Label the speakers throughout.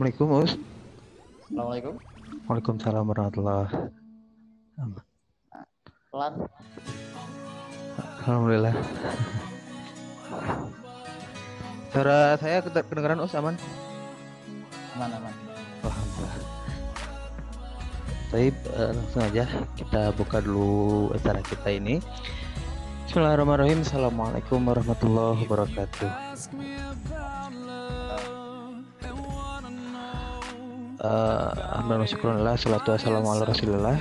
Speaker 1: Assalamualaikum Us.
Speaker 2: Assalamualaikum.
Speaker 1: Waalaikumsalam warahmatullahi
Speaker 2: Pelan.
Speaker 1: Alhamdulillah. Suara saya kedengaran Us aman?
Speaker 2: Aman aman.
Speaker 1: Alhamdulillah. Baik, eh, langsung aja kita buka dulu acara kita ini. Bismillahirrahmanirrahim. Assalamualaikum warahmatullahi wabarakatuh. Uh, Alhamdulillah salatu wassalamu ala rasulillah.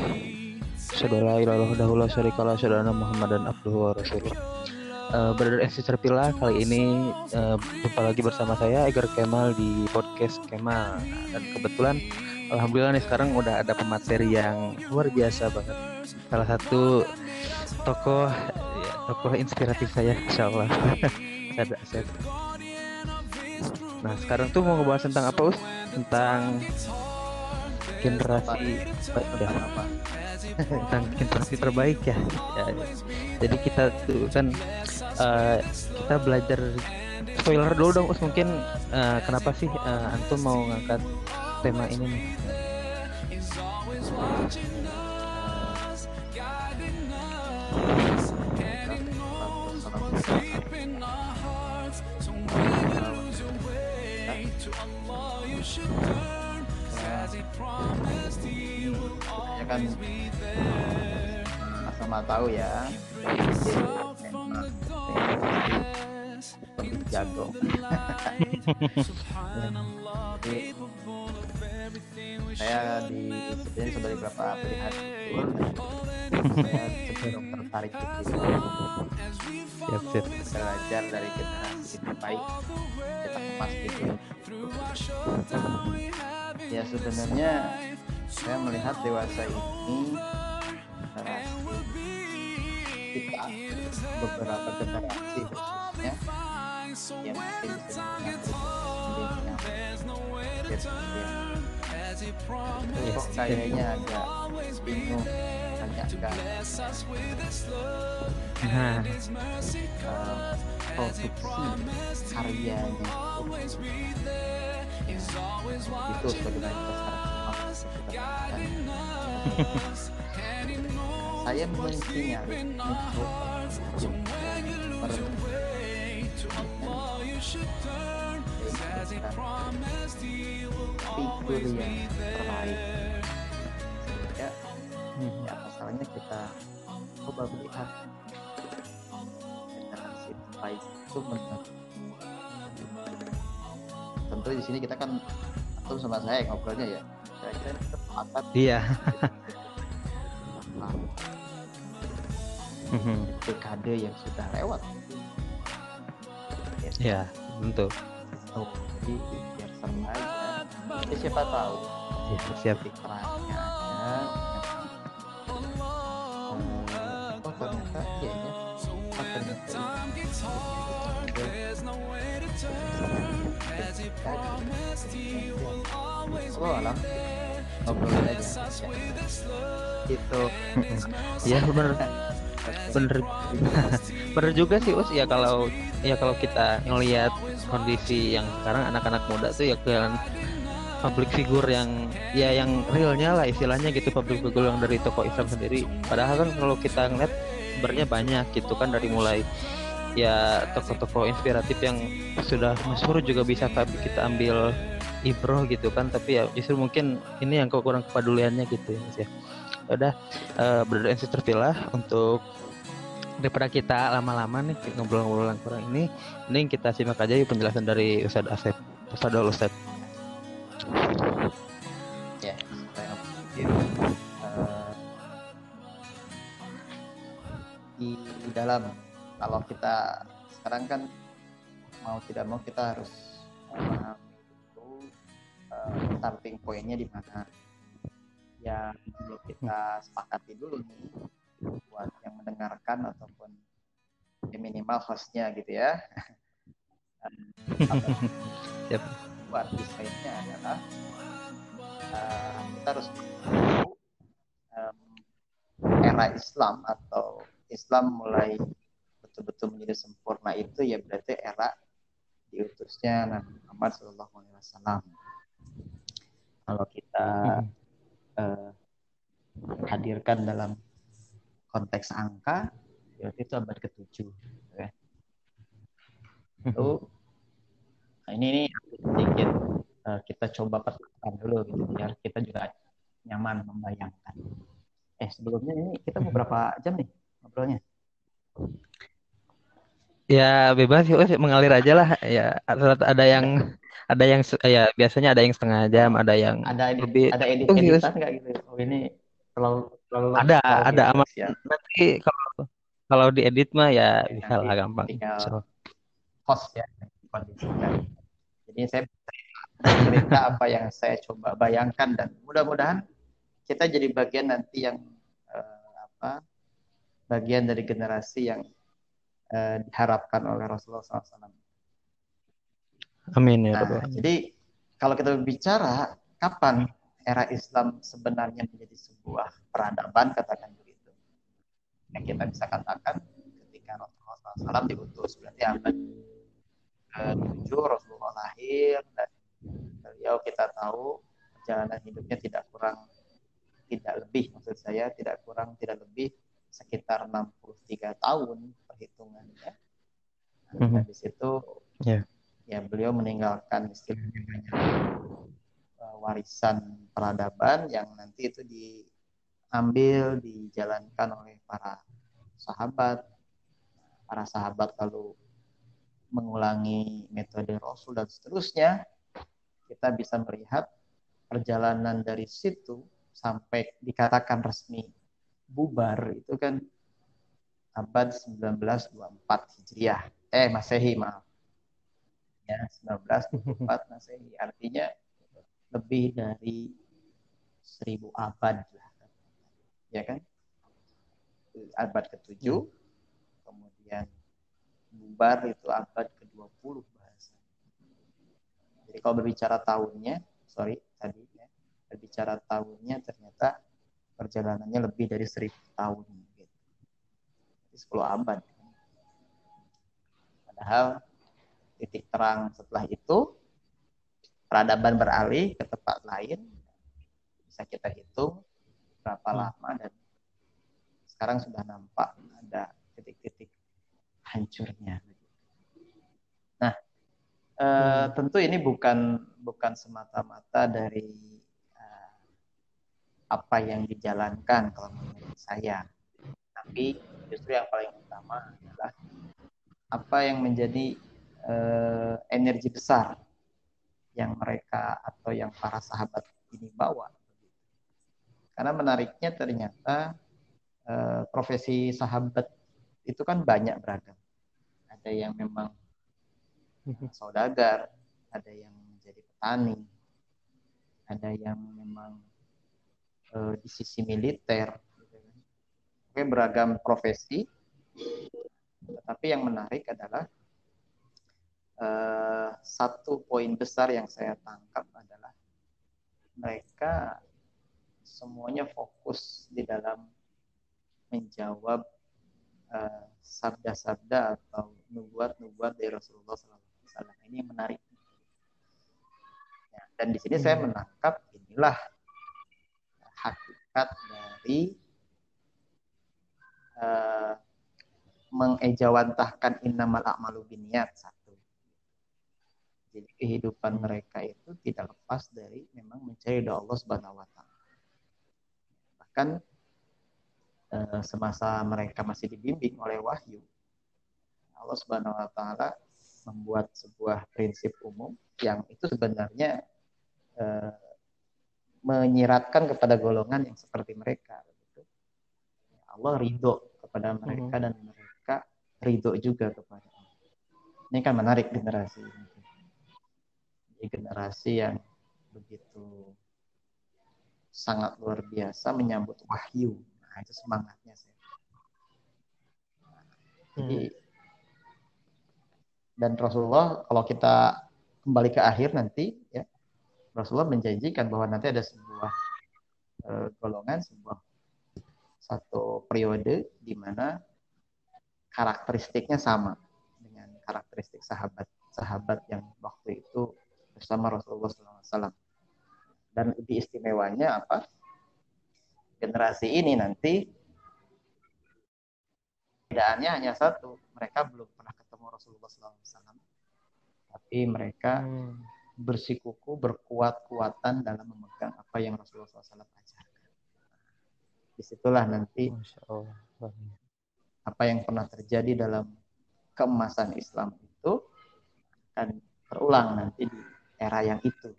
Speaker 1: Saudara dahula syarikalah saudara Muhammad dan wa rasulullah uh, Brother and Sister Pila kali ini uh, jumpa lagi bersama saya Egar Kemal di podcast Kemal. Dan kebetulan Alhamdulillah nih sekarang udah ada pemateri yang luar biasa banget. Salah satu tokoh ya, tokoh inspiratif saya insya Allah Nah sekarang tuh mau ngebahas tentang apa us? Tentang generasi ya. apa? tentang generasi terbaik ya. ya. Jadi kita tuh kan uh, kita belajar spoiler dulu dong us mungkin uh, kenapa sih uh, antum mau ngangkat tema ini nih?
Speaker 2: Ya kan? sama tahu ya. Jago. jadi saya di sini sudah beberapa pilihan. Saya cenderung tertarik ke situ
Speaker 1: siap siap.
Speaker 2: Belajar dari generasi terbaik kita kemas gitu. Ya sebenarnya saya melihat dewasa ini generasi kita beberapa generasi khususnya yang mungkin itu kok kayaknya agak bingung
Speaker 1: Nah,
Speaker 2: uh, produksi karyanya itu saya mensinyali untuk figur yang terbaik. Ya, ya masalahnya kita coba melihat generasi terbaik itu benar. Tentu di sini kita kan atau sama saya ngobrolnya ya. Saya kira kita sepakat
Speaker 1: iya
Speaker 2: dekade yang sudah lewat.
Speaker 1: Ya, ya tentu
Speaker 2: oh, jadi biar seru aja ya, siapa tahu
Speaker 1: ya, siap
Speaker 2: pikirannya ada uh, oh ternyata iya ya oh ternyata Oh alam ngobrolin aja
Speaker 1: itu ya bener bener. Bener juga sih us. Ya kalau ya kalau kita ngelihat kondisi yang sekarang anak-anak muda tuh ya kan public figure yang ya yang realnya lah istilahnya gitu public figure yang dari tokoh Islam sendiri. Padahal kan kalau kita ngeliat sebenarnya banyak gitu kan dari mulai ya tokoh-tokoh inspiratif yang sudah masyhur juga bisa kita ambil ibroh gitu kan. Tapi ya justru mungkin ini yang kurang kepeduliannya gitu ya ya udah uh, berdoa terpilah untuk daripada kita lama-lama nih ngobrol-ngobrol yang kurang ini ini kita simak aja yuk penjelasan dari Ustadz Asep Ustadz Ustadz.
Speaker 2: Ya saya pikir uh, di, dalam. Kalau kita sekarang kan mau tidak mau kita harus memahami uh, starting pointnya di mana yang perlu kita sepakati dulu nih buat yang mendengarkan ataupun ya minimal hostnya gitu ya
Speaker 1: Yep.
Speaker 2: buat desainnya adalah uh, kita harus um, era Islam atau Islam mulai betul-betul menjadi sempurna itu ya berarti era diutusnya Nabi Muhammad Shallallahu Alaihi Wasallam. kalau kita uh, hadirkan dalam konteks angka berarti itu abad ke-7 ya. Nah ini ini sedikit uh, kita coba perhatikan dulu gitu biar kita juga nyaman membayangkan. Eh sebelumnya ini kita beberapa jam nih ngobrolnya?
Speaker 1: Ya bebas sih, mengalir aja lah. Ya ada yang ada yang ya biasanya ada yang setengah jam, ada yang
Speaker 2: ada edit,
Speaker 1: lebih
Speaker 2: ada edit editan nggak gitu? Oh ini terlalu terlalu
Speaker 1: ada ada aman. Ya. Nanti kalau kalau diedit mah ya, ya bisa lah gampang.
Speaker 2: so. host ya kondisikan. Jadi saya cerita apa yang saya coba bayangkan dan mudah-mudahan kita jadi bagian nanti yang uh, apa bagian dari generasi yang uh, diharapkan oleh Rasulullah SAW.
Speaker 1: Amin ya
Speaker 2: nah, Jadi kalau kita berbicara kapan era Islam sebenarnya menjadi sebuah peradaban katakan begitu. Yang kita bisa katakan ketika Rasulullah SAW diutus berarti abad ke-7 Rasulullah lahir dan beliau kita tahu perjalanan hidupnya tidak kurang tidak lebih maksud saya tidak kurang tidak lebih sekitar 63 tahun perhitungannya. Nah, mm -hmm. Di situ yeah. Ya beliau meninggalkan istilahnya banyak uh, warisan peradaban yang nanti itu diambil dijalankan oleh para sahabat. Para sahabat lalu mengulangi metode Rasul dan seterusnya. Kita bisa melihat perjalanan dari situ sampai dikatakan resmi bubar itu kan abad 1924 Hijriah. Eh Masehi maaf. Ya, 1924 Masehi. Artinya lebih dari seribu abad lah. Ya kan? Abad ke-7 hmm. kemudian bubar itu abad ke-20 bahasa. Jadi kalau berbicara tahunnya, sorry tadi ya, berbicara tahunnya ternyata perjalanannya lebih dari seribu tahun gitu. 10 abad padahal titik terang setelah itu peradaban beralih ke tempat lain bisa kita hitung berapa hmm. lama dan sekarang sudah nampak ada titik-titik hancurnya. Nah, hmm. tentu ini bukan bukan semata-mata dari apa yang dijalankan kalau menurut saya. Tapi justru yang paling utama adalah apa yang menjadi uh, energi besar yang mereka atau yang para sahabat ini bawa. Karena menariknya ternyata uh, profesi sahabat itu kan banyak beragam. Ada yang memang saudagar, ada yang menjadi petani, ada yang memang uh, di sisi militer gitu kan. Oke, beragam profesi tetapi yang menarik adalah uh, satu poin besar yang saya tangkap adalah mereka semuanya fokus di dalam menjawab uh, sabda-sabda atau nubuat-nubuat dari Rasulullah SAW. Ini yang menarik. Ya, dan di sini hmm. saya menangkap inilah hakikat dari uh, mengejawantahkan innamal a'malu biniat satu. Jadi kehidupan mereka itu tidak lepas dari memang mencari doa Allah Subhanahu wa taala. Bahkan uh, semasa mereka masih dibimbing oleh wahyu, Allah Subhanahu wa taala membuat sebuah prinsip umum yang itu sebenarnya uh, menyiratkan kepada golongan yang seperti mereka. Gitu. Allah ridho kepada mereka hmm. dan mereka ridho juga kepada Allah. Ini kan menarik generasi ini. Jadi generasi yang begitu sangat luar biasa menyambut wahyu. Nah, itu semangatnya saya. Jadi hmm. dan Rasulullah kalau kita kembali ke akhir nanti ya Rasulullah menjanjikan bahwa nanti ada sebuah uh, golongan, sebuah satu periode di mana karakteristiknya sama dengan karakteristik sahabat sahabat yang waktu itu bersama Rasulullah SAW. dan lebih istimewanya apa generasi ini nanti perbedaannya hanya satu mereka belum pernah ketemu Rasulullah SAW tapi mereka hmm. bersikuku berkuat-kuatan dalam memegang apa yang Rasulullah SAW ajarkan di situlah nanti apa yang pernah terjadi dalam keemasan Islam itu akan terulang nanti di era yang itu.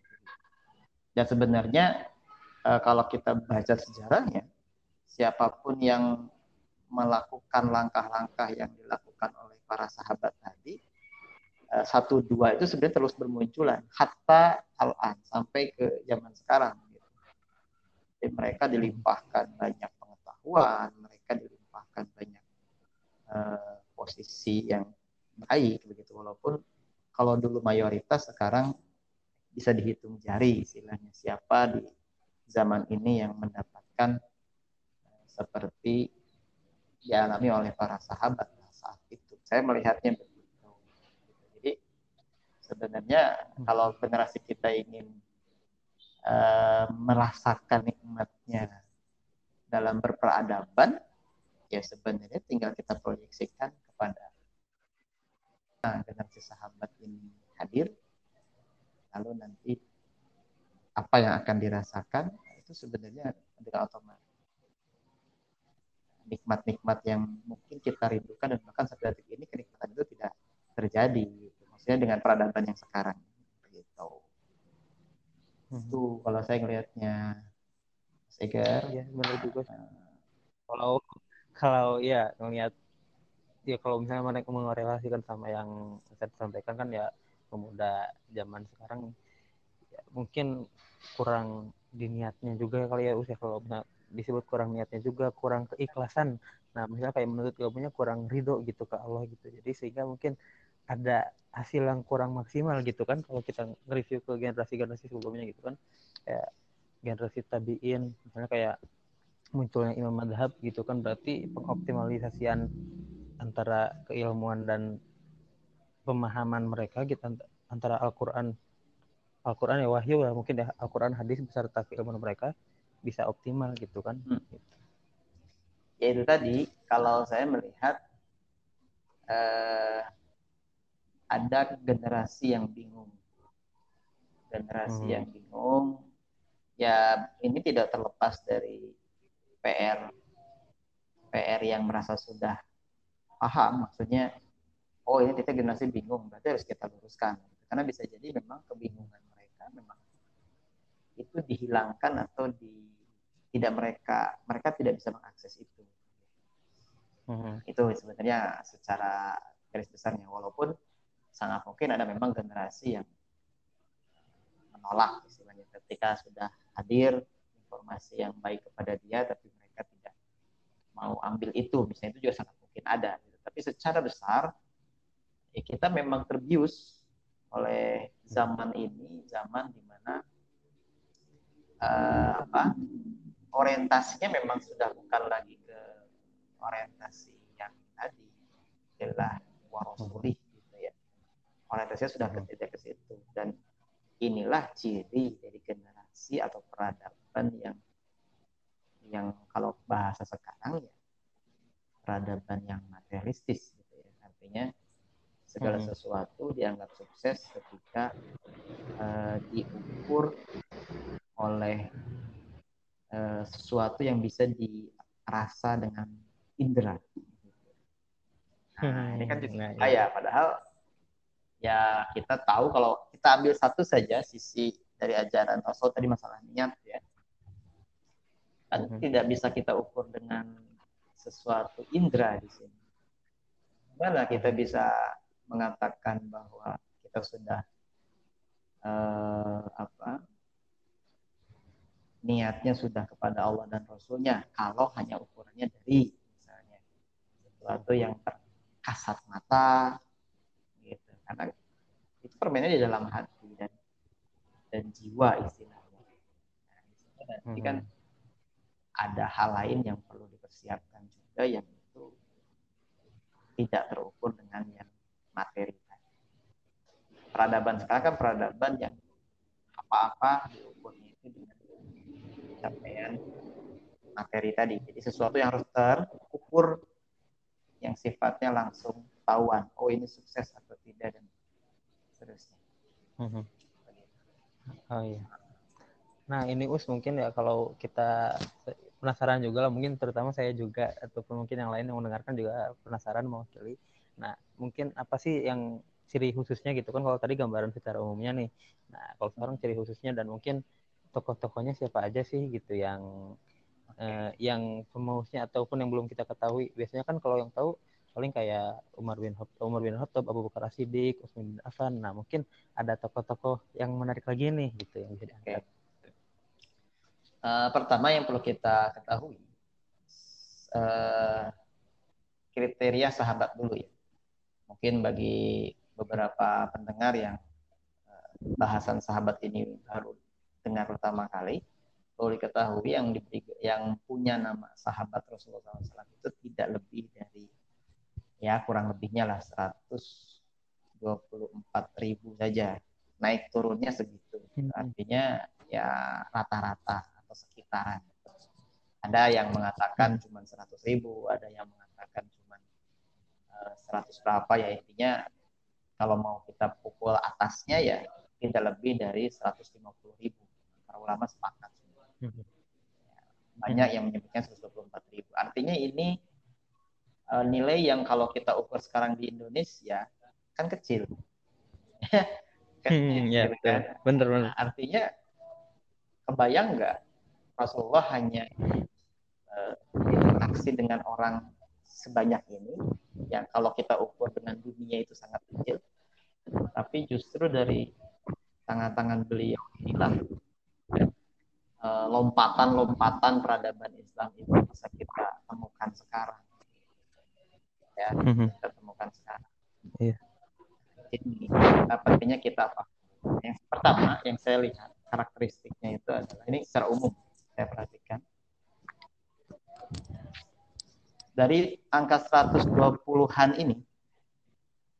Speaker 2: Dan sebenarnya eh, kalau kita baca sejarahnya, siapa pun yang melakukan langkah-langkah yang dilakukan oleh para sahabat tadi, eh, satu dua itu sebenarnya terus bermunculan, hatta al-an sampai ke zaman sekarang. Jadi mereka dilimpahkan banyak pengetahuan, mereka dilimpahkan banyak uh, posisi yang baik begitu, walaupun kalau dulu mayoritas sekarang bisa dihitung jari istilahnya siapa di zaman ini yang mendapatkan eh, seperti dialami oleh para sahabat saat itu. Saya melihatnya begitu. Jadi sebenarnya kalau generasi kita ingin uh, merasakan nikmatnya dalam berperadaban, ya sebenarnya tinggal kita proyeksikan kepada nah, generasi sahabat ini hadir lalu nanti apa yang akan dirasakan itu sebenarnya dengan otomatis. Nikmat-nikmat yang mungkin kita rindukan dan bahkan sampai detik ini kenikmatan itu tidak terjadi gitu. maksudnya dengan peradaban yang sekarang gitu. Hmm. itu kalau saya ngelihatnya Segar
Speaker 1: ya benar juga. Uh, kalau kalau ya ngelihat ya kalau misalnya mereka mengorelasikan sama yang saya sampaikan kan ya pemuda zaman sekarang ya, mungkin kurang diniatnya juga kali ya usia kalau misalnya disebut kurang niatnya juga kurang keikhlasan. Nah misalnya kayak menurut punya kurang ridho gitu ke Allah gitu. Jadi sehingga mungkin ada hasil yang kurang maksimal gitu kan kalau kita nge-review ke generasi-generasi sebelumnya gitu kan. Kayak generasi tabiin misalnya kayak munculnya imam madhab gitu kan berarti pengoptimalisasian antara keilmuan dan pemahaman mereka gitu antara Al-Quran Al-Quran ya wahyu lah mungkin ya Al-Quran hadis beserta keilmuan mereka bisa optimal gitu kan hmm.
Speaker 2: ya itu tadi kalau saya melihat eh, ada generasi yang bingung generasi hmm. yang bingung ya ini tidak terlepas dari PR PR yang merasa sudah paham maksudnya oh ini kita generasi bingung berarti harus kita luruskan. Karena bisa jadi memang kebingungan mereka memang itu dihilangkan atau di tidak mereka mereka tidak bisa mengakses itu. Hmm. itu sebenarnya secara garis besarnya. Walaupun sangat mungkin ada memang generasi yang menolak istilahnya ketika sudah hadir informasi yang baik kepada dia tapi mereka tidak mau ambil itu. Misalnya itu juga sangat mungkin ada. Tapi secara besar ya kita memang terbius oleh zaman ini, zaman di mana uh, eh, apa orientasinya memang sudah bukan lagi ke orientasi yang tadi adalah warosuli gitu ya. Orientasinya sudah tidak ke situ dan inilah ciri dari generasi atau peradaban yang yang kalau bahasa sekarang ya peradaban yang materialistis gitu ya. Artinya segala hmm. sesuatu dianggap sukses ketika uh, diukur oleh uh, sesuatu yang bisa dirasa dengan indera. Nah, ini kan juga hmm, ya. padahal ya kita tahu kalau kita ambil satu saja sisi dari ajaran Rasul tadi masalah niat ya. Kan hmm. tidak bisa kita ukur dengan sesuatu indera di sini. Mana kita bisa mengatakan bahwa kita sudah uh, apa niatnya sudah kepada Allah dan Rasulnya kalau hanya ukurannya dari misalnya sesuatu yang terkasat mata gitu karena itu permainnya di dalam hati dan dan jiwa istilahnya nah, kan hmm. ada hal lain yang perlu dipersiapkan juga yang itu tidak terukur dengan yang materi. Peradaban sekarang kan peradaban yang apa-apa diukurnya itu dengan capaian materi tadi. Jadi sesuatu yang harus terukur yang sifatnya langsung tahuan. Oh ini sukses atau tidak dan seterusnya.
Speaker 1: Mm-hmm. Oh iya. Nah ini us mungkin ya kalau kita penasaran juga lah mungkin terutama saya juga ataupun mungkin yang lain yang mendengarkan juga penasaran mau pilih. Nah mungkin apa sih yang ciri khususnya gitu kan kalau tadi gambaran secara umumnya nih. Nah kalau sekarang ciri khususnya dan mungkin tokoh-tokohnya siapa aja sih gitu yang eh, yang pemausnya ataupun yang belum kita ketahui. Biasanya kan kalau yang tahu paling kayak Umar bin Khattab, Umar bin Khattab, Abu Bakar As-Siddiq, Utsman bin Affan. Nah, mungkin ada tokoh-tokoh yang menarik lagi nih gitu yang bisa diangkat.
Speaker 2: Uh, pertama yang perlu kita ketahui uh, kriteria sahabat dulu ya. Mungkin bagi beberapa pendengar yang uh, bahasan sahabat ini baru dengar pertama kali, perlu diketahui yang diberi, yang punya nama sahabat Rasulullah SAW itu tidak lebih dari ya kurang lebihnya lah 124 ribu saja. Naik turunnya segitu. Hmm. artinya ya rata-rata atau sekitaran. Ada yang mengatakan cuma 100 ribu ada yang mengatakan 100 berapa ya intinya kalau mau kita pukul atasnya ya tidak lebih dari 150 ribu para ulama sepakat Hmm. Banyak yang menyebutkan 124 ribu. Artinya ini uh, nilai yang kalau kita ukur sekarang di Indonesia kan kecil.
Speaker 1: hmm, ya, gitu kan? bener, bener.
Speaker 2: Nah, artinya kebayang nggak Rasulullah hanya uh, interaksi dengan orang sebanyak ini yang kalau kita ukur dengan dunia itu sangat kecil tapi justru dari tangan-tangan beliau inilah Eh, lompatan-lompatan peradaban Islam itu bisa kita temukan sekarang. Ya, mm-hmm. kita temukan sekarang.
Speaker 1: Iya.
Speaker 2: Jadi pentingnya kita apa? Yang pertama yang saya lihat karakteristiknya itu adalah ini secara umum saya perhatikan. Dari angka 120-an ini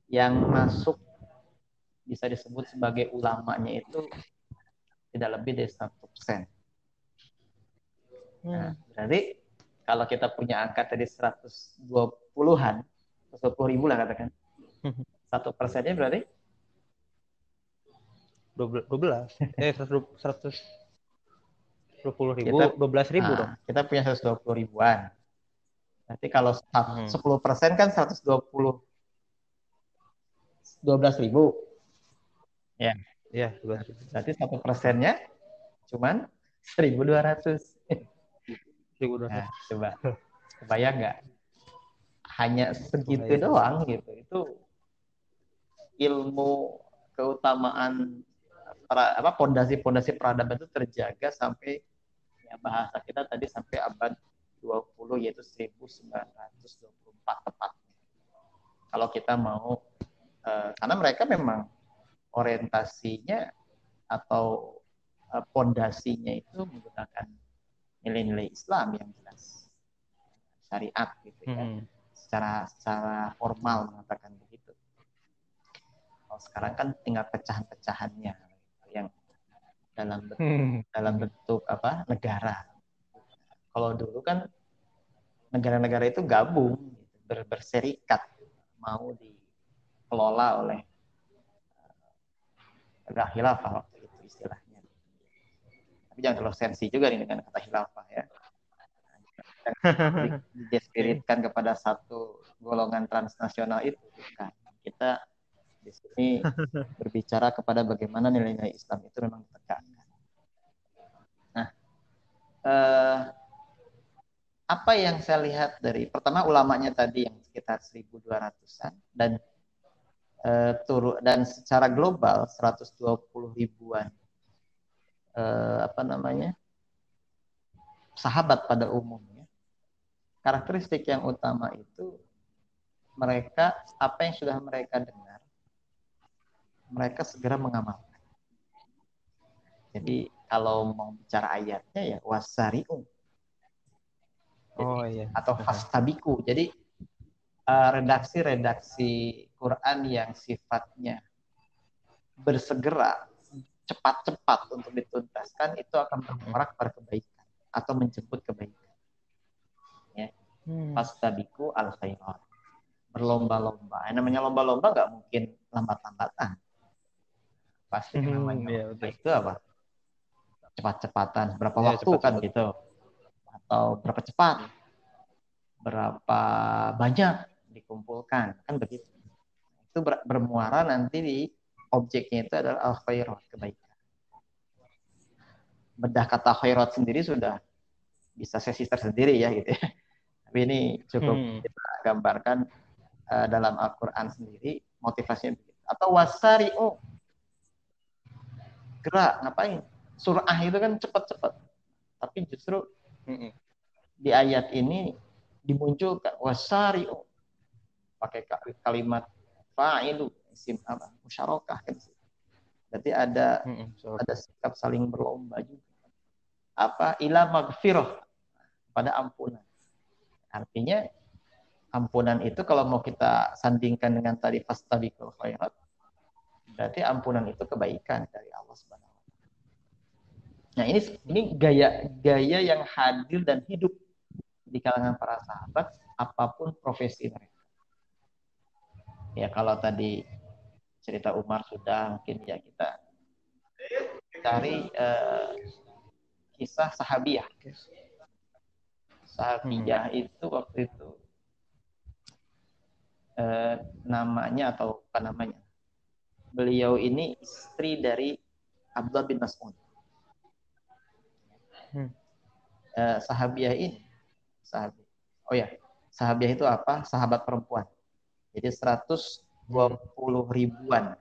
Speaker 2: yang masuk bisa disebut sebagai ulamanya itu tidak lebih dari satu persen Nah, hmm. berarti kalau kita punya angka tadi 120-an, 120 ribu lah katakan, satu persennya berarti
Speaker 1: 12, eh 100, 120 ribu, kita, 12 ribu nah, dong.
Speaker 2: Kita punya 120 ribuan. Berarti kalau hmm. 10 persen kan 120 12 ribu. Ya.
Speaker 1: Ya,
Speaker 2: Berarti satu persennya cuman 1200. Nah, coba kebayang nggak? Hanya segitu Kebayang. doang gitu. Itu ilmu keutamaan para apa pondasi-pondasi peradaban itu terjaga sampai ya bahasa kita tadi sampai abad 20 yaitu 1924 tepatnya. Kalau kita mau uh, karena mereka memang orientasinya atau uh, pondasinya itu menggunakan nilai-nilai Islam yang jelas syariat gitu ya hmm. secara secara formal mengatakan begitu kalau sekarang kan tinggal pecahan-pecahannya yang dalam bentuk, hmm. dalam bentuk apa negara kalau dulu kan negara-negara itu gabung ber, berserikat mau dikelola oleh uh, khilafah waktu itu istilahnya. Tapi jangan terlalu sensi juga nih dengan kata hilafah ya. Didespiritkan kepada satu golongan transnasional itu bukan. Kita di sini berbicara kepada bagaimana nilai-nilai Islam itu memang ditegakkan. Nah, eh, apa yang saya lihat dari pertama ulamanya tadi yang sekitar 1.200an dan eh, turun dan secara global 120 ribuan eh, apa namanya sahabat pada umumnya karakteristik yang utama itu mereka apa yang sudah mereka dengar mereka segera mengamalkan. Jadi kalau mau bicara ayatnya ya
Speaker 1: oh iya
Speaker 2: atau fastabiku jadi eh, redaksi-redaksi Quran yang sifatnya bersegera cepat-cepat untuk dituntaskan itu akan bermuara kepada kebaikan atau menjemput kebaikan. Hmm. Fastabiku al khairat. Berlomba-lomba. Yang namanya lomba-lomba nggak mungkin lambat-lambatan. Pasti hmm, namanya ya, itu apa? Cepat-cepatan. Berapa ya, waktu cepat, kan cepat. gitu. Atau berapa cepat. Berapa banyak dikumpulkan. Kan begitu. Itu ber bermuara nanti di objeknya itu adalah al khairat, kebaikan. Bedah kata khairat sendiri sudah bisa sesi tersendiri ya gitu ya. Tapi ini cukup hmm. kita gambarkan uh, dalam Al-Quran sendiri motivasinya begitu. Atau wasari oh gerak ngapain? Surah itu kan cepat-cepat. Tapi justru. Di ayat ini dimunculkan wasari pakai kalimat fa'ilu isim apa? Musyarakah kan? Berarti ada hmm, ada sikap saling berlomba juga. Apa? Ila magfirah pada ampunan. Artinya ampunan itu kalau mau kita sandingkan dengan tadi fastabiqul khairat berarti ampunan itu kebaikan dari Allah Subhanahu wa Nah, ini ini gaya gaya yang hadir dan hidup di kalangan para sahabat apa pun profesi mereka. Ya, kalau tadi cerita Umar sudah mungkin ya kita cari uh, kisah sahabiah Safiyah hmm. itu waktu itu eh, namanya atau apa namanya? Beliau ini istri dari Abdullah bin Mas'ud. Hmm. Eh, sahabiah ini, sahabi. Oh ya, sahabiah itu apa? Sahabat perempuan. Jadi 120 ribuan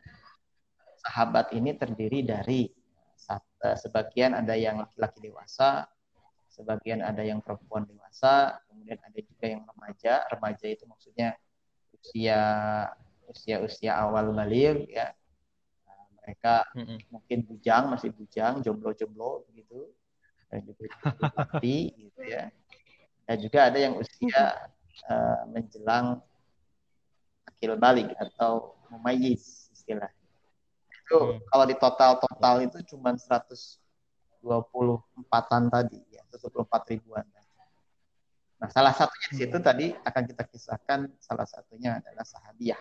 Speaker 2: sahabat ini terdiri dari eh, sebagian ada yang laki-laki dewasa, sebagian ada yang perempuan dewasa, kemudian ada juga yang remaja. Remaja itu maksudnya usia usia usia awal balik ya. Nah, mereka mm -hmm. mungkin bujang, masih bujang, jomblo-jomblo begitu. Juga mati gitu ya. Dan juga ada yang usia uh, menjelang akil balik atau memayiz istilah. Itu hmm. kalau di total-total itu cuma 124-an tadi 24 ribuan. Nah, salah satunya di situ tadi akan kita kisahkan salah satunya adalah sahabiah.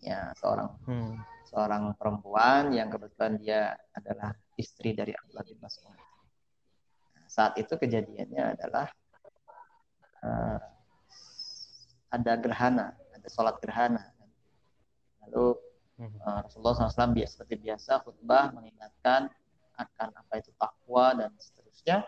Speaker 2: Ya, seorang hmm. seorang perempuan yang kebetulan dia adalah istri dari Abdullah bin Mas'ud. Saat itu kejadiannya adalah uh, ada gerhana, ada sholat gerhana. Lalu uh, Rasulullah SAW seperti biasa khutbah mengingatkan akan apa itu takwa dan seterusnya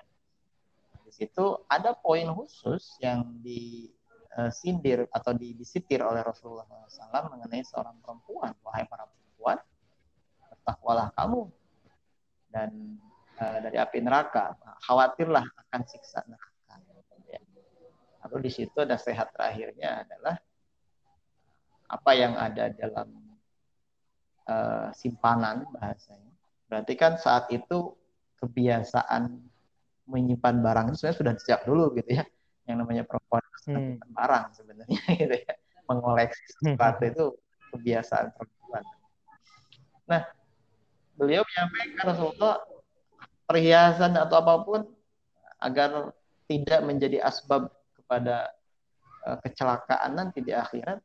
Speaker 2: situ ada poin khusus yang disindir atau disitir oleh Rasulullah SAW mengenai seorang perempuan. Wahai para perempuan, bertakwalah kamu dan uh, dari api neraka. Khawatirlah akan siksa neraka. Lalu di situ ada sehat terakhirnya adalah apa yang ada dalam uh, simpanan bahasanya. Berarti kan saat itu kebiasaan menyimpan barang itu sebenarnya sudah sejak dulu gitu ya. Yang namanya perempuan hmm. barang sebenarnya gitu ya. Mengoleksi sesuatu itu kebiasaan perempuan. Nah, beliau menyampaikan Rasulullah perhiasan atau apa pun agar tidak menjadi asbab kepada uh, kecelakaan nanti di akhirat,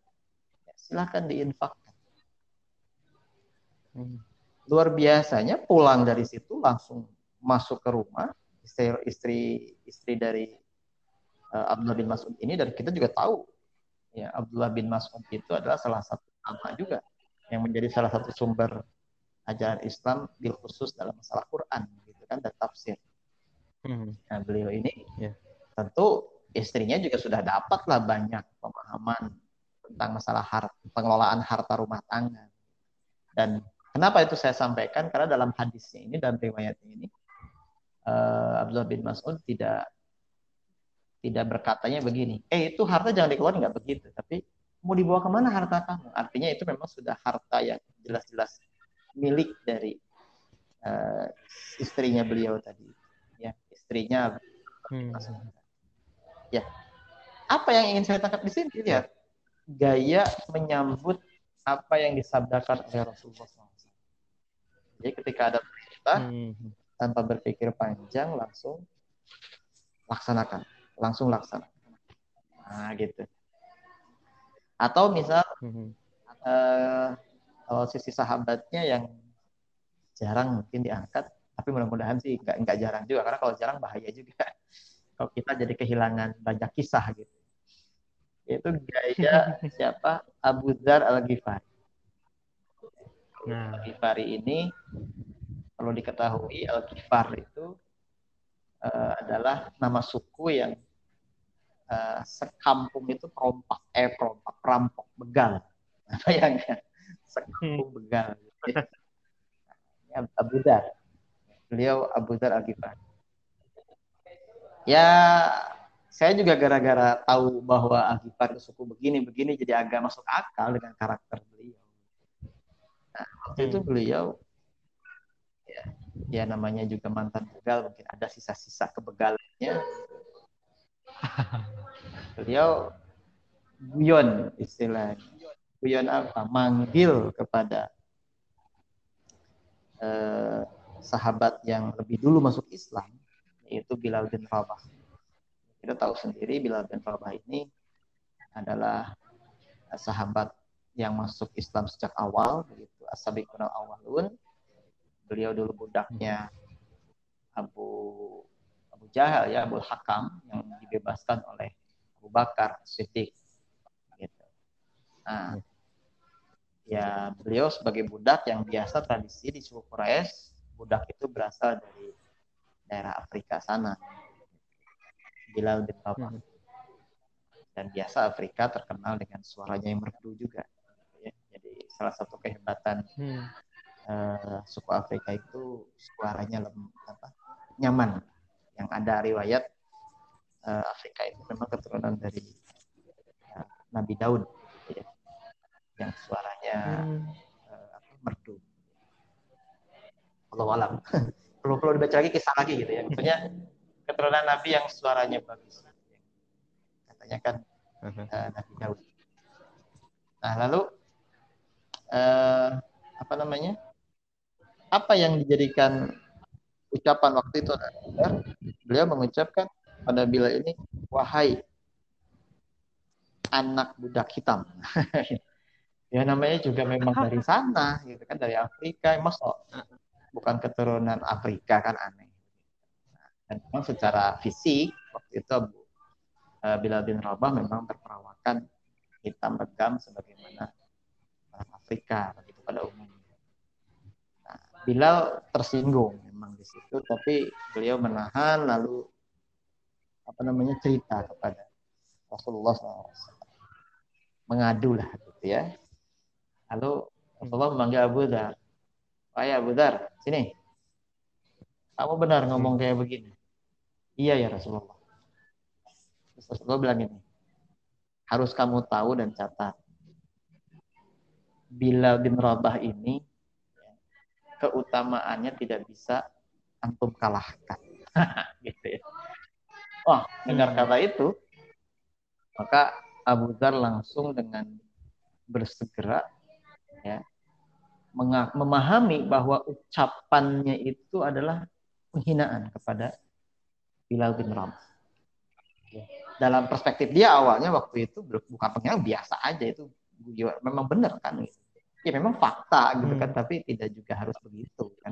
Speaker 2: ya, silahkan diinfakkan. Hmm. Luar biasanya pulang dari situ langsung masuk ke rumah, istri istri, istri dari uh, Abdullah bin Mas'ud ini dan kita juga tahu ya Abdullah bin Mas'ud itu adalah salah satu ulama juga yang menjadi salah satu sumber ajaran Islam bil khusus dalam masalah Quran gitu kan dan tafsir. Hmm. Nah, beliau ini yeah. tentu istrinya juga sudah dapatlah banyak pemahaman tentang masalah harta, pengelolaan harta rumah tangga. Dan kenapa itu saya sampaikan? Karena dalam hadisnya ini dan riwayatnya ini uh, Abdullah bin Mas'ud tidak tidak berkatanya begini, eh itu harta jangan dikeluarkan nggak begitu, tapi mau dibawa ke mana harta kamu? Artinya itu memang sudah harta yang jelas-jelas milik dari uh, istrinya beliau tadi, ya istrinya. Hmm. Ya, apa yang ingin saya tangkap di sini lihat gaya menyambut apa yang disabdakan oleh Rasulullah SAW. Jadi ketika ada perintah, hmm tanpa berpikir panjang langsung laksanakan, langsung laksanakan. Nah, gitu. Atau misal
Speaker 1: Mhm.
Speaker 2: eh, kalau sisi sahabatnya yang jarang mungkin diangkat, tapi mudah-mudahan sih nggak nggak jarang juga karena kalau jarang bahaya juga. Kalau kita jadi kehilangan banyak kisah gitu. Itu gaya siapa? Abu Dzar Al Ghifari.
Speaker 1: Nah,
Speaker 2: Al Ghifari ini perlu diketahui Al Ghifar itu eh, adalah nama suku yang eh, sekampung itu perompak, eh perompak, perampok, begal. Apa yang sekampung begal. Ini Abu Dhar. Beliau Abu Dhar Al Ghifari. Ya, saya juga gara-gara tahu bahwa Al itu suku begini-begini jadi agak masuk akal dengan karakter beliau. Nah, waktu itu
Speaker 1: Hmm.
Speaker 2: beliau ya, ya namanya juga mantan begal mungkin ada sisa-sisa kebegalannya. beliau guyon istilahnya. Guyon apa? Manggil kepada eh, sahabat yang lebih dulu masuk Islam yaitu Bilal bin Rabah. Kita tahu sendiri Bilal bin Rabah ini adalah sahabat yang masuk Islam sejak awal begitu asabiqun awalun beliau dulu budaknya Abu Abu Jahal ya Abu Hakam yang dibebaskan oleh Abu Bakar Siddiq gitu. Nah, ya beliau sebagai budak yang biasa tradisi di suku Quraisy budak itu berasal dari daerah Afrika sana Bilal bin Rabah
Speaker 1: Mhm.
Speaker 2: dan biasa Afrika terkenal dengan suaranya yang merdu juga ya. jadi salah satu kehebatan
Speaker 1: Hmm.
Speaker 2: eh, suku Afrika itu suaranya lem, apa, nyaman yang ada riwayat eh, Afrika itu memang keturunan dari eh, Nabi Daud. Yang suaranya apa, merdu. Allah alam. Perlu perlu dibaca lagi kisah lagi gitu ya. Maksudnya keturunan Nabi yang suaranya bagus. Katanya kan eh, Nabi Daud. Nah lalu eh, apa namanya? Apa yang dijadikan ucapan waktu itu? Adalah beliau mengucapkan pada bila ini wahai anak budak hitam. ya namanya juga memang dari sana gitu kan dari Afrika masuk bukan keturunan Afrika kan aneh. Nah, dan memang secara fisik waktu itu Abu eh, Bilal bin Rabah memang berperawakan hitam legam sebagaimana orang Afrika begitu pada umumnya. Nah, Bilal tersinggung memang di situ, tapi beliau menahan lalu apa namanya cerita kepada Rasulullah SAW. Mengadu lah gitu ya. Lalu Rasulullah memanggil Abu Dhar. Wahai Abu Dhar, sini. Kamu benar ngomong kayak begini. Iya ya Rasulullah. Terus Rasulullah bilang ini, harus kamu tahu dan catat. Bilal bin Rabah ini keutamaannya tidak bisa antum kalahkan. gitu ya. Wah, dengar kata itu, maka Abu Dhar langsung dengan bersegera memahami bahwa ucapannya itu adalah penghinaan kepada Bilal bin Rabah. Ya. Dalam perspektif dia awalnya waktu itu bukan penghinaan biasa aja itu guyon. memang benar kan gitu. Ya memang fakta gitu kan
Speaker 1: Hmm.
Speaker 2: tapi tidak juga harus begitu kan.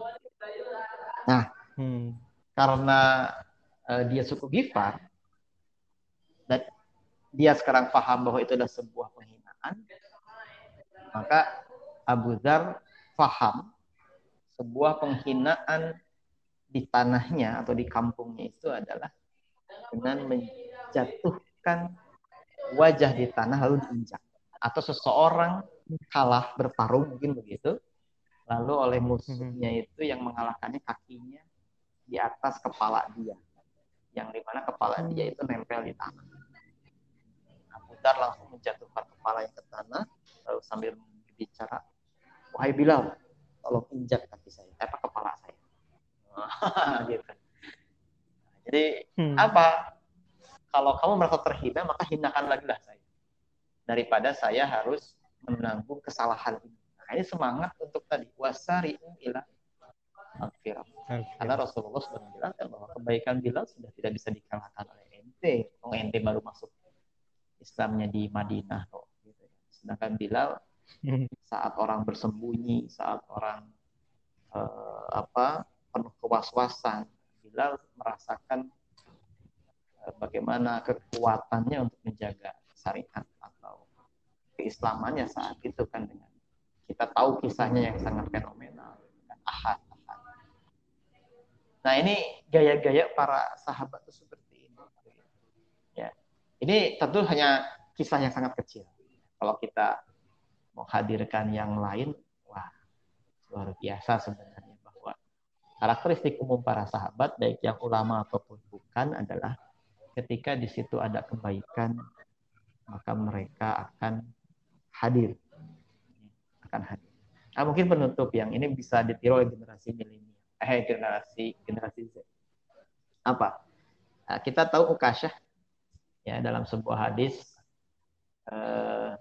Speaker 1: Hmm.
Speaker 2: Karena eh, dia suku Gifar dan dia sekarang paham bahwa itu adalah sebuah penghinaan maka Abu Dhar paham sebuah penghinaan di tanahnya atau di kampungnya itu adalah dengan menjatuhkan wajah di tanah lalu diinjak. Atau seseorang kalah bertarung mungkin begitu. Lalu oleh musuhnya itu yang mengalahkannya kakinya di atas kepala dia. Yang di mana kepala dia itu nempel di tanah. Abu Dhar langsung menjatuhkan kepalanya ke tanah lalu sambil berbicara wahai Bilal tolong injak kaki saya apa kepala saya. Gitu. Jadi
Speaker 1: Hmm.
Speaker 2: apa? Kalau kamu merasa terhina maka hinakan lagi lah saya. Daripada saya harus menanggung kesalahan ini. Nah ini semangat untuk tadi. Wasari'u ila magfirah karena Rasulullah sudah menjelaskan bahwa kebaikan Bilal sudah tidak bisa dikalahkan oleh ente. Oh ente baru masuk Islamnya di Madinah kok. Gitu. Sedangkan Bilal saat orang bersembunyi, saat orang uh, apa penuh kewaswasan, Bilal merasakan uh, bagaimana kekuatannya untuk menjaga syariat atau keislamannya saat itu kan dengan kita tahu kisahnya yang sangat fenomenal ahad, ahad. Nah ini gaya-gaya para sahabat itu seperti ini. Ya, ini tentu hanya kisah yang sangat kecil. Kalau kita mau hadirkan yang lain, wah luar biasa sebenarnya bahwa karakteristik umum para sahabat baik yang ulama ataupun bukan adalah ketika di situ ada kebaikan maka mereka akan hadir. Akan hadir. Nah, mungkin penutup yang ini bisa ditiru oleh generasi milenial. Eh generasi generasi Z. Apa? Nah, kita tahu Ukasyah ya dalam sebuah hadis eh,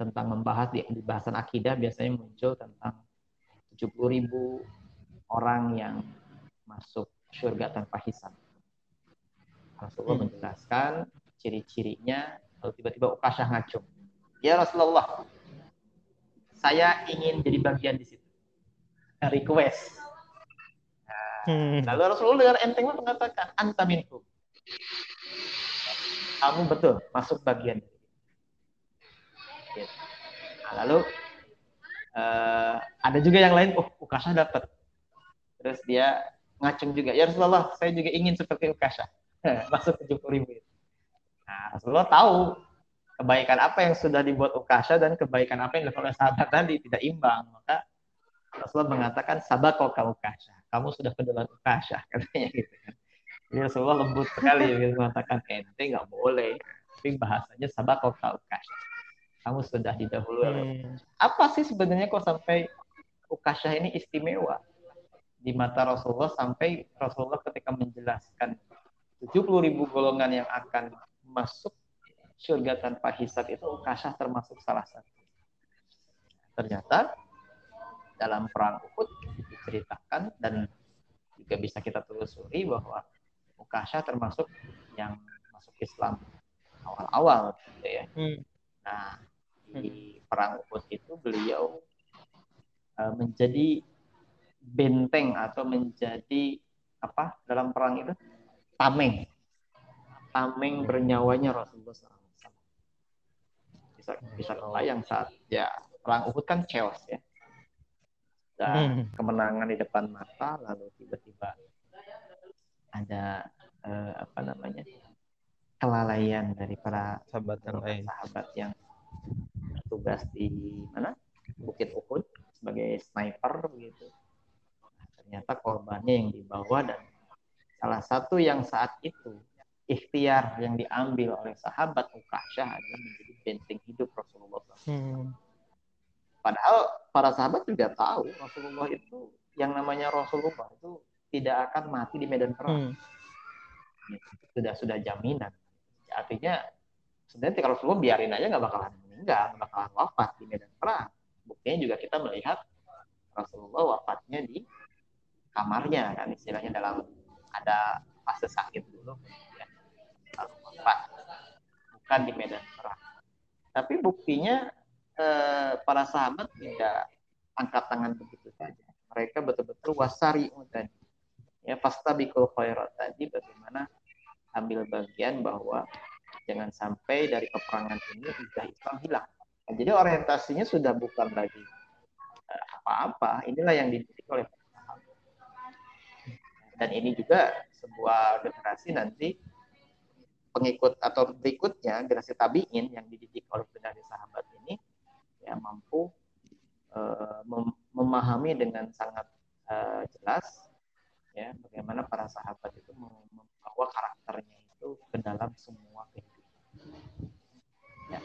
Speaker 2: tentang membahas di, di bahasan akidah biasanya muncul tentang 70 ribu orang yang masuk surga tanpa hisab. Rasulullah hmm. menjelaskan ciri-cirinya, lalu tiba-tiba Ukasyah ngacung. Ya Rasulullah, saya ingin jadi bagian di situ. Request. Nah, hmm. Lalu Rasulullah dengan enteng mengatakan, anta minhu. Kamu betul masuk bagian. Nah, lalu uh, ada juga yang lain, oh Ukasha dapat. Terus dia ngacung juga, ya Rasulullah, saya juga ingin seperti Ukasha. Masuk 70 ribu. Nah, Rasulullah tahu kebaikan apa yang sudah dibuat Ukasha dan kebaikan apa yang dilakukan oleh sahabat tadi tidak imbang. Maka Rasulullah mengatakan sabar kau kau Ukasha. Kamu sudah keduluan Ukasha katanya gitu kan. Rasulullah lembut sekali gitu, mengatakan ente nggak boleh. Tapi bahasanya sabar kau Ukasha kamu sudah didahului hmm. apa sih sebenarnya kok sampai Ukasyah ini istimewa di mata Rasulullah sampai Rasulullah ketika menjelaskan 70 ribu golongan yang akan masuk surga tanpa hisab itu Ukasyah termasuk salah satu. Ternyata dalam perang Uhud diceritakan dan juga bisa kita telusuri bahwa Ukasyah termasuk yang masuk Islam awal-awal gitu ya. Hmm. Nah, di perang Uhud itu beliau uh, menjadi benteng atau menjadi apa dalam perang itu? Tameng. Tameng bernyawanya Rasulullah SAW bisa bisa kebayang saat ya perang Uhud kan chaos ya. Dan hmm. kemenangan di depan mata lalu tiba-tiba ada uh, apa namanya kelalaian dari para sahabat yang lain sahabat yang bertugas di mana Bukit Uhud sebagai sniper begitu. Nah, ternyata korbannya yang dibawa dan salah satu yang saat itu ikhtiar yang diambil oleh sahabat Ukasyah adalah menjadi benteng hidup Rasulullah Hmm. Padahal para sahabat juga tahu Rasulullah itu yang namanya Rasulullah itu tidak akan mati di medan perang. Hmm. Sudah sudah jaminan. Artinya sebenarnya kalau Rasulullah biarin aja nggak bakalan meninggal, bakalan wafat di medan perang. Buktinya juga kita melihat Rasulullah wafatnya di kamarnya kan istilahnya dalam ada fase sakit dulu lalu wafat bukan di medan perang. Tapi buktinya eh, para sahabat tidak angkat tangan begitu saja. Mereka betul-betul wasari dan ya pasta bikul tadi bagaimana ambil bagian bahwa Jangan sampai dari peperangan ini juga Islam hilang. Nah, jadi orientasinya sudah bukan lagi eh, apa-apa. Inilah yang dididik oleh dan ini juga sebuah generasi nanti pengikut atau berikutnya generasi tabiin yang dididik oleh generasi sahabat ini ya mampu uh, mem memahami dengan sangat uh, jelas ya bagaimana para sahabat itu membawa karakternya itu ke dalam semua kehidupan ya,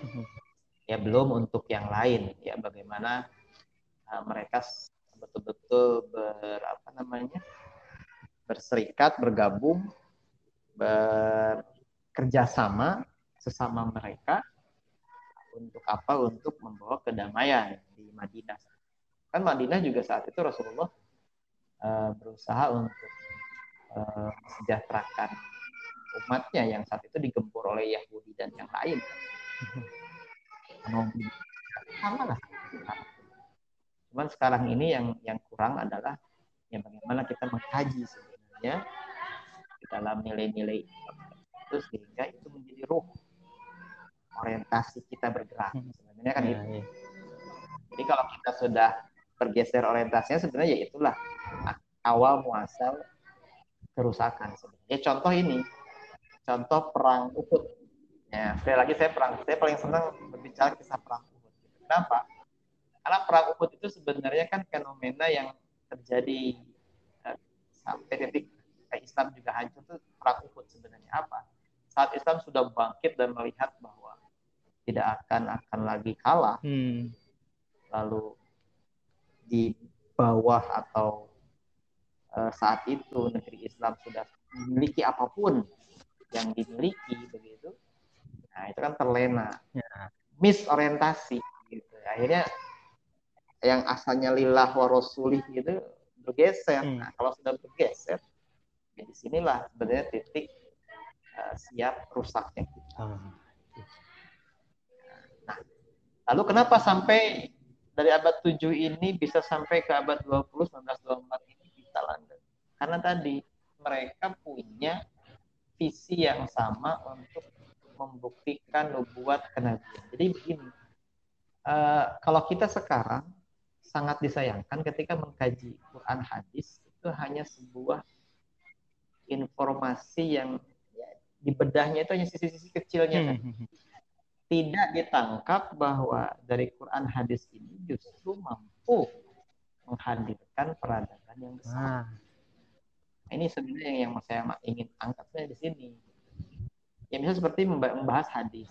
Speaker 2: ya belum untuk yang lain. Ya bagaimana uh, mereka betul-betul ber apa namanya berserikat bergabung bekerja sama sesama mereka untuk apa? Untuk membawa kedamaian di Madinah. Kan Madinah juga saat itu Rasulullah uh, berusaha untuk uh, mensejahterakan umatnya yang saat itu digempur oleh Yahudi dan yang lain sama lah cuman sekarang ini yang yang kurang adalah yang bagaimana kita mengkaji sebenarnya di dalam nilai-nilai itu sehingga itu menjadi ruh orientasi kita bergerak
Speaker 1: Hmm.
Speaker 2: sebenarnya kan
Speaker 1: Ya,
Speaker 2: itu
Speaker 1: ya.
Speaker 2: jadi kalau kita sudah bergeser orientasinya sebenarnya ya itulah awal muasal kerusakan sebenarnya. Contoh ini, contoh perang Uhud. Ya, sekali lagi saya perang, saya paling senang berbicara kisah perang Uhud. Kenapa? Karena perang Uhud itu sebenarnya kan fenomena yang terjadi eh, sampai titik eh, Islam juga hancur itu perang Uhud sebenarnya apa? Saat Islam sudah bangkit dan melihat bahwa tidak akan akan lagi kalah,
Speaker 1: Hmm.
Speaker 2: lalu di bawah atau eh, saat itu negeri Islam sudah memiliki apa pun yang dimiliki begitu nah itu kan terlena
Speaker 1: Ya.
Speaker 2: misorientasi gitu akhirnya yang asalnya lillah wa rasulih gitu bergeser
Speaker 1: Hmm.
Speaker 2: nah kalau sudah bergeser ya di sinilah sebenarnya titik eh, siap rusaknya
Speaker 1: Ah.
Speaker 2: Lalu kenapa sampai dari abad 7 ini bisa sampai ke abad 20, 1924 ini bisa langgeng? Karena tadi mereka punya visi yang sama untuk membuktikan nubuat kenabian. Jadi begini, eh, kalau kita sekarang sangat disayangkan ketika mengkaji Quran hadis itu hanya sebuah informasi yang ya, di bedahnya itu hanya sisi-sisi kecilnya kan tidak ditangkap bahwa dari Quran hadis ini justru mampu menghadirkan peradaban yang besar.
Speaker 1: Ah.
Speaker 2: Nah, ini sebenarnya yang saya ingin angkat saya di sini. Ya misalnya seperti memba- membahas hadis.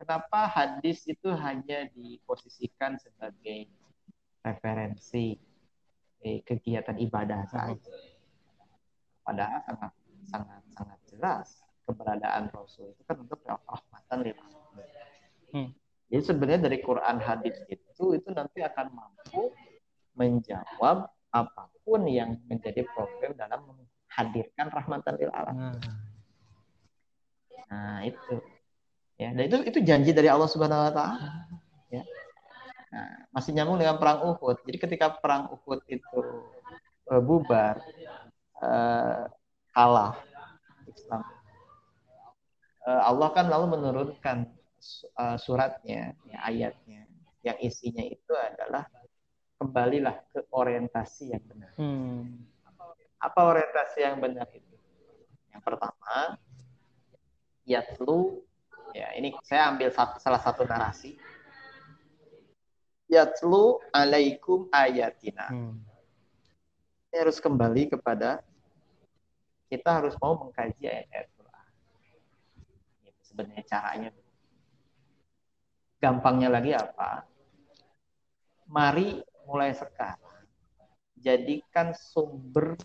Speaker 2: Kenapa hadis itu hanya diposisikan sebagai referensi eh, kegiatan ibadah saja? Padahal sangat sangat sangat jelas keberadaan Rasul itu kan untuk rahmatan lil alamin.
Speaker 1: Hmm.
Speaker 2: Jadi sebenarnya dari Quran hadis itu itu nanti akan mampu menjawab apa pun yang menjadi problem dalam menghadirkan rahmatan lil alamin.
Speaker 1: Ah.
Speaker 2: Nah, itu. Ya, dan itu itu janji dari Allah Subhanahu wa taala. Ya. Nah, masih nyambung dengan perang Uhud. Jadi ketika perang Uhud itu eh, bubar eh, kalah Islam. Eh, Allah kan lalu menurunkan eh, suratnya, ya, ayatnya yang isinya itu adalah kembalilah ke orientasi yang benar.
Speaker 1: Hmm.
Speaker 2: Apa orientasi yang benar itu? Yang pertama, yatlu ya ini saya ambil satu, salah satu narasi yatlu alaikum ayatina
Speaker 1: Hmm.
Speaker 2: ini harus kembali kepada kita harus mau mengkaji ayat-ayat Quran Itu sebenarnya caranya gampangnya lagi apa mari mulai sekarang jadikan sumber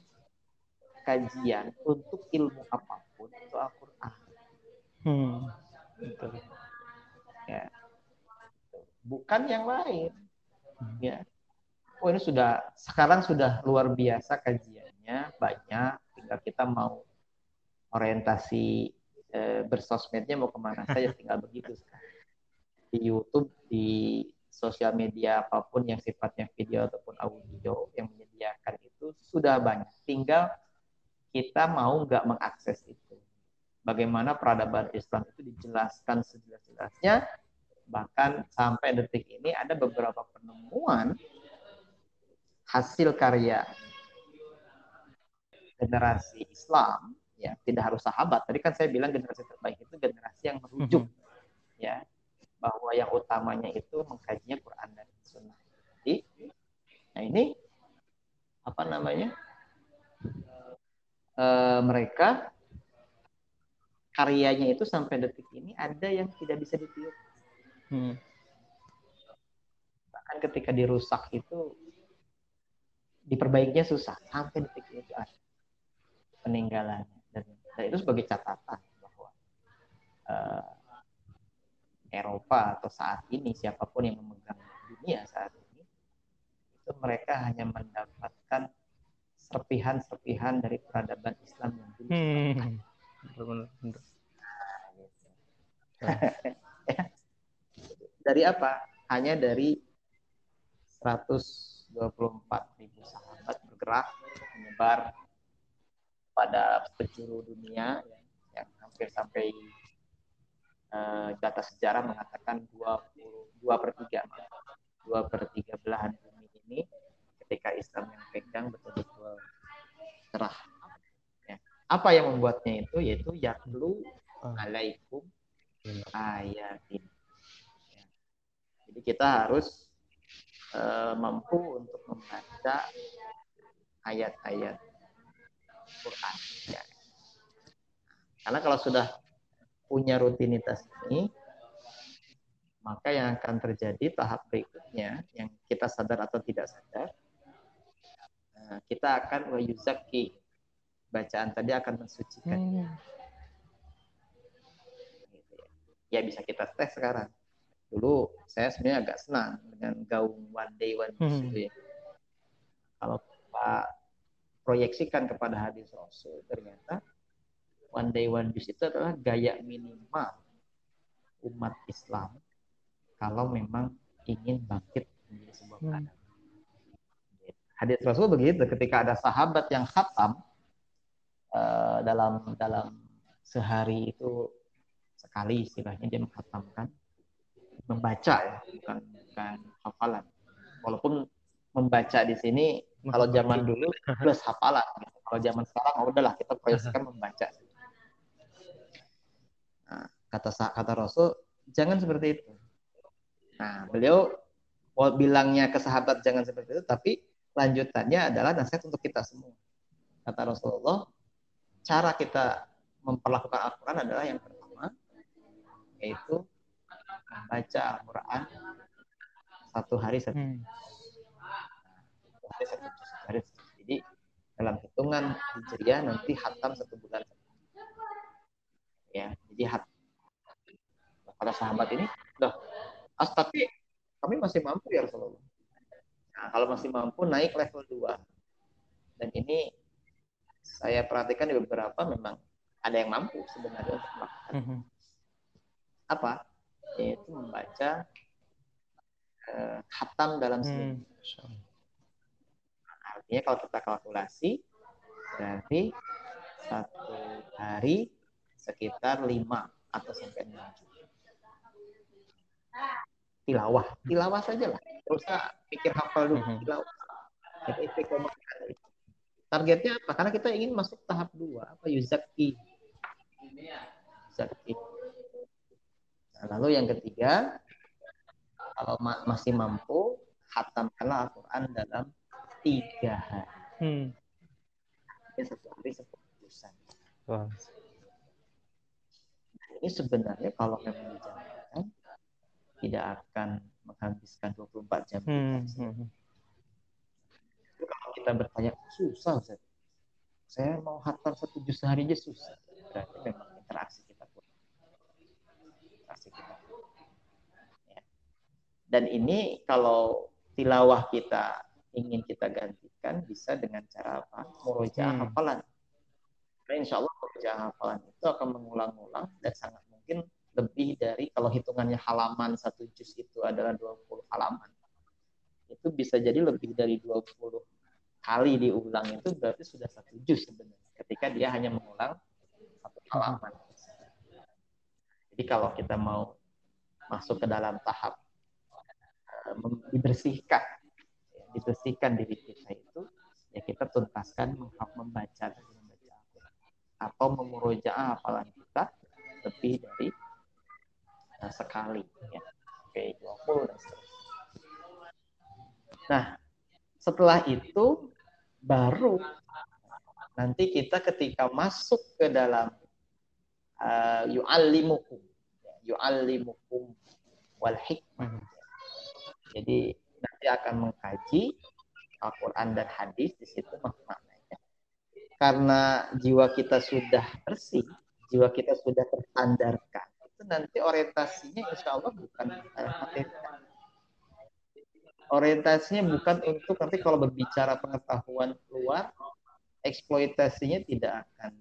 Speaker 2: kajian untuk ilmu apa pun itu Al-Quran.
Speaker 1: Hmm. Betul.
Speaker 2: ya. Bukan yang lain.
Speaker 1: Hmm.
Speaker 2: ya. Oh ini sudah sekarang sudah luar biasa kajiannya banyak. Tinggal kita mau orientasi eh, bersosmednya mau ke mana saja tinggal begitu sekarang. Di YouTube di sosial media apa pun yang sifatnya video ataupun audio yang menyediakan itu sudah banyak. Tinggal kita mau nggak mengakses itu. Bagaimana peradaban Islam itu dijelaskan sejelas-jelasnya bahkan sampai detik ini ada beberapa penemuan hasil karya generasi Islam ya tidak harus sahabat. Tadi kan saya bilang generasi terbaik itu generasi yang merujuk ya bahwa yang utamanya itu mengkajinya Quran dan Sunnah. Jadi nah ini apa namanya Eh, mereka karyanya itu sampai detik ini ada yang tidak bisa ditiru
Speaker 1: Hmm.
Speaker 2: bahkan ketika dirusak itu diperbaikinya susah sampai detik ini itu ada peninggalannya dan, dan itu sebagai catatan bahwa eh, Eropa atau saat ini siapa pun yang memegang dunia saat ini itu mereka hanya mendapatkan serpihan-serpihan dari peradaban Islam yang dulu
Speaker 1: Hmm. Betul.
Speaker 2: dari apa? Hanya dari 124 ribu sahabat bergerak menyebar pada penjuru dunia yang hampir sampai uh, data sejarah mengatakan 20, 2 per 3 2 per 3 belahan bumi ini ketika Islam yang pegang betul-betul cerah ya. apa yang membuatnya itu yaitu yaklu ah. alaikum ayatin ya. jadi kita harus uh, mampu untuk membaca ayat-ayat Quran. Ya. Karena kalau sudah punya rutinitas ini, maka yang akan terjadi tahap berikutnya yang kita sadar atau tidak sadar, eh, kita akan wayuzaki bacaan tadi akan mensucikan. Hmm. Gitu ya. bisa kita tes sekarang dulu saya sebenarnya agak senang dengan gaung one day one hmm. ya. Kalau Pak proyeksikan kepada hadis Rasul ternyata one day one piece itu adalah gaya minimal umat Islam kalau memang ingin bangkit menjadi sebuah hmm. Hadis Rasul begitu ketika ada sahabat yang khatam uh, dalam dalam sehari itu sekali istilahnya dia menghatamkan membaca ya, bukan bukan hafalan. Walaupun membaca di sini kalau zaman dulu plus hafalan. Gitu. Kalau zaman sekarang oh udahlah kita proyeksikan membaca. Kata kata Rasul jangan seperti itu. Nah, beliau bilangnya ke sahabat jangan seperti itu, tapi lanjutannya adalah nasihat untuk kita semua. Kata Rasulullah, cara kita memperlakukan Al-Quran adalah yang pertama, yaitu membaca Al-Quran satu hari satu hmm. satu hari satu hari jadi dalam hitungan hijriah nanti hatam satu bulan ya jadi hat para sahabat ini loh as tapi kami masih mampu ya Rasulullah nah, kalau masih mampu naik level 2 dan ini saya perhatikan di beberapa memang ada yang mampu sebenarnya untuk melakukan -hmm. apa yaitu membaca uh, khatam dalam seminggu. Hmm. Artinya kalau kita kalkulasi berarti satu hari sekitar lima atau sampai enam tilawah tilawah saja lah tidak usah pikir hafal dulu hmm. tilawah targetnya apa karena kita ingin masuk tahap dua apa yuzaki yuzaki Nah, lalu yang ketiga, kalau ma masih mampu, khatamkanlah Al-Quran dalam tiga hari. Hmm. Ya, satu hari sepuluh. Wow. Nah, ini sebenarnya kalau memang dijalankan, tidak akan menghabiskan 24 jam. Hmm. Hmm. Kalau kita bertanya, susah Ustaz. Saya mau hatam satu juz sehari aja susah. Berarti memang interaksi kita. Ya. Dan ini kalau tilawah kita ingin kita gantikan bisa dengan cara apa? Murojaah hmm. hafalan. Karena insya Allah murojaah hafalan itu akan mengulang-ulang dan sangat mungkin lebih dari kalau hitungannya halaman satu juz itu adalah 20 halaman. Itu bisa jadi lebih dari 20 kali diulang itu berarti sudah satu juz sebenarnya ketika dia hanya mengulang satu halaman. Jadi kalau kita mau masuk ke dalam tahap uh, dibersihkan, ya, dibersihkan diri kita itu, ya kita tuntaskan membaca membaca atau memurojaah hafalan kita lebih dari sekali, ya. Oke, 20 dan seterusnya. Nah, setelah itu baru nanti kita ketika masuk ke dalam uh, yu'allimukum yu'allimukum wal hikmah. Hmm. Jadi nanti akan mengkaji Al-Quran dan hadis di situ maknanya. Karena jiwa kita sudah bersih, jiwa kita sudah tersandarkan, itu nanti orientasinya insya Allah bukan materi. Orientasinya bukan untuk nanti kalau berbicara pengetahuan luar, eksploitasinya tidak akan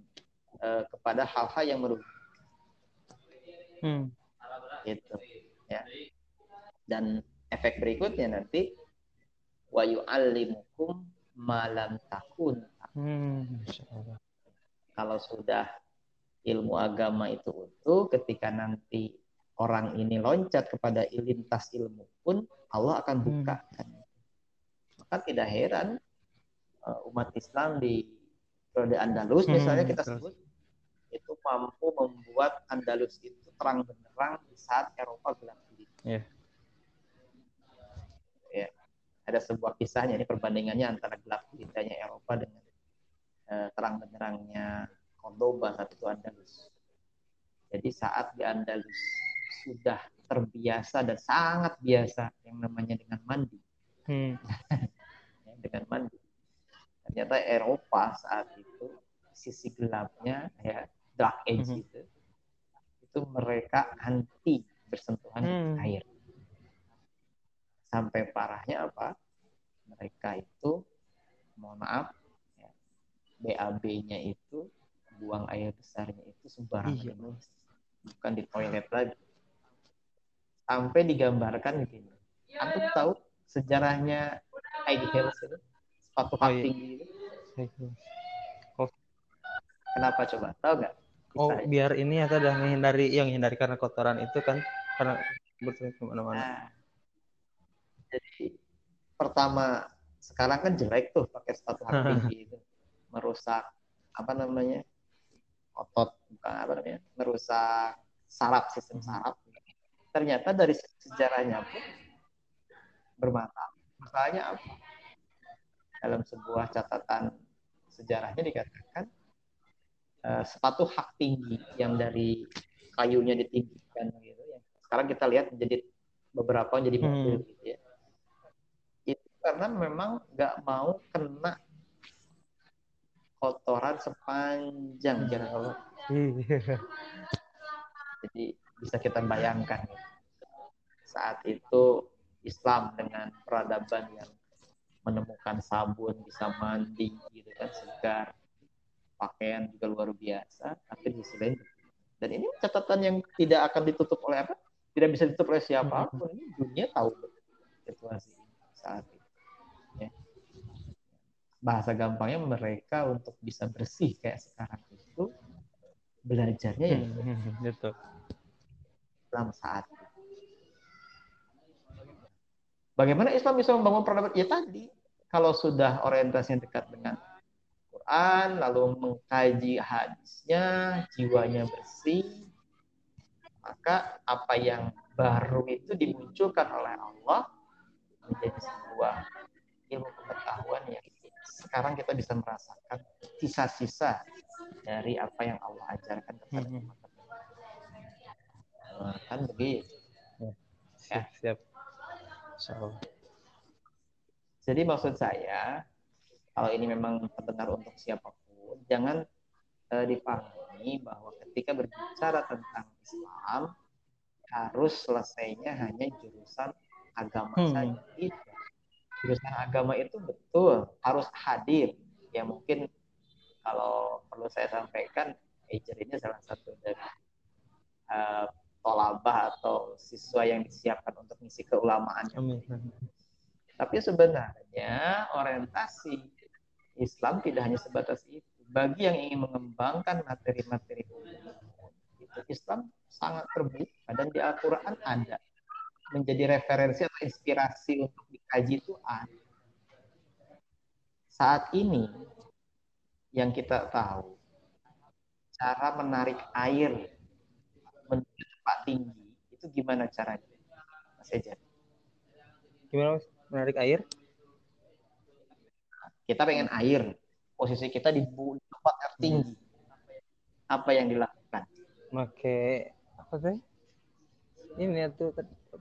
Speaker 2: uh, kepada hal-hal yang merugikan. Hmm gitu ya dan efek berikutnya nanti wa yu'allimukum malam takun
Speaker 1: Hmm,
Speaker 2: kalau sudah ilmu agama itu utuh ketika nanti orang ini loncat kepada lintas ilmu pun Allah akan bukakan maka tidak heran uh, umat Islam di periode Andalus
Speaker 1: Hmm,
Speaker 2: misalnya kita sebut itu mampu membuat Andalus itu terang benderang di saat Eropa gelap gulita.
Speaker 1: Iya.
Speaker 2: Ya, ada sebuah kisahnya ini perbandingannya antara gelap gulitanya Eropa dengan eh, terang benderangnya Cordoba saat itu Andalus. Jadi saat di Andalus sudah terbiasa dan sangat biasa yang namanya dengan mandi
Speaker 1: Hmm.
Speaker 2: ya, dengan mandi. Ternyata Eropa saat itu sisi gelapnya ya dark age
Speaker 1: Mhm.
Speaker 2: itu itu mereka anti bersentuhan dengan
Speaker 1: Hmm.
Speaker 2: air. Sampai parahnya apa? Mereka itu mohon maaf ya, BAB-nya itu buang air besarnya itu sembarangan
Speaker 1: Iya.
Speaker 2: bukan di toilet lagi. Sampai digambarkan begini. Antum tahu sejarahnya heels itu? Sepatu
Speaker 1: Oh,
Speaker 2: kaki
Speaker 1: iya.
Speaker 2: tinggi itu?
Speaker 1: Gitu.
Speaker 2: Kenapa coba? Tahu nggak?
Speaker 1: Oh,
Speaker 2: Kisahnya?
Speaker 1: biar ini ya dah menghindari yang hindari karena kotoran itu kan karena betul ke mana-mana.
Speaker 2: Nah, jadi pertama sekarang kan jelek tuh pakai sepatu kaki tinggi itu merusak apa namanya otot bukan apa namanya merusak saraf sistem saraf. Ternyata dari sejarahnya pun bermasalah. Masalahnya apa? Dalam sebuah catatan sejarahnya dikatakan eh, sepatu hak tinggi yang dari kayunya ditinggikan gitu ya. Sekarang kita lihat menjadi beberapa menjadi mobil
Speaker 1: Hmm.
Speaker 2: gitu ya. Itu karena memang nggak mau kena kotoran sepanjang jalan Allah.
Speaker 1: Iya.
Speaker 2: Jadi bisa kita bayangkan ya. saat itu Islam dengan peradaban yang menemukan sabun bisa mandi gitu kan segar pakaian juga luar biasa tapi di sisi lain dan ini catatan yang tidak akan ditutup oleh apa tidak bisa ditutup oleh siapa pun ini dunia tahu situasi ini saat ya. Bahasa gampangnya mereka untuk bisa bersih kayak sekarang itu belajarnya yang
Speaker 1: Hmm, Betul.
Speaker 2: Islam saat itu. Bagaimana Islam bisa membangun peradaban? Ya tadi, kalau sudah orientasinya dekat dengan Quran, lalu mengkaji hadisnya, jiwanya bersih, maka apa yang baru itu dimunculkan oleh Allah menjadi sebuah ilmu pengetahuan yang sekarang kita bisa merasakan sisa-sisa dari apa yang Allah ajarkan kepada
Speaker 1: Mhm.
Speaker 2: umat. Nah, kan begitu.
Speaker 1: Siap, siap. Insya Allah.
Speaker 2: Jadi maksud saya, kalau ini memang terdengar untuk siapa pun, jangan eh, dipahami bahwa ketika berbicara tentang Islam harus selesainya hanya jurusan agama
Speaker 1: Hmm.
Speaker 2: saja. Tidak. Jurusan agama itu betul harus hadir. Ya mungkin kalau perlu saya sampaikan, Ejer ini salah satu dari eh, tolabah atau siswa yang disiapkan untuk misi keulamaan
Speaker 1: Amin.
Speaker 2: tapi sebenarnya orientasi Islam tidak hanya sebatas itu. Bagi yang ingin mengembangkan materi-materi itu Islam sangat terbuka dan di Al-Quran ada menjadi referensi atau inspirasi untuk dikaji itu ada. Saat ini yang kita tahu cara menarik air menuju tempat tinggi itu gimana caranya, Mas Eja?
Speaker 1: Gimana Mas? Menarik air?
Speaker 2: kita pengen air posisi kita di tempat yang tinggi apa yang dilakukan
Speaker 1: Make apa sih? Ini tuh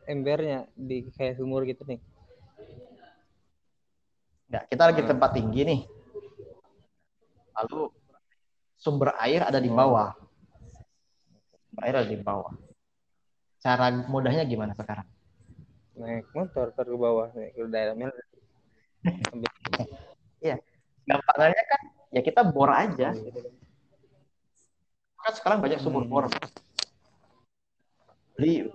Speaker 1: embernya di kayak sumur gitu nih.
Speaker 2: Nggak, kita lagi
Speaker 1: Hmm.
Speaker 2: tempat tinggi nih lalu sumber air ada di bawah sumber air ada di bawah cara mudahnya gimana sekarang
Speaker 1: Naik motor ke bawah nih ke dalamnya. Ambil.
Speaker 2: gampangnya kan ya kita bor aja kan sekarang banyak sumur
Speaker 1: Hmm.
Speaker 2: bor beli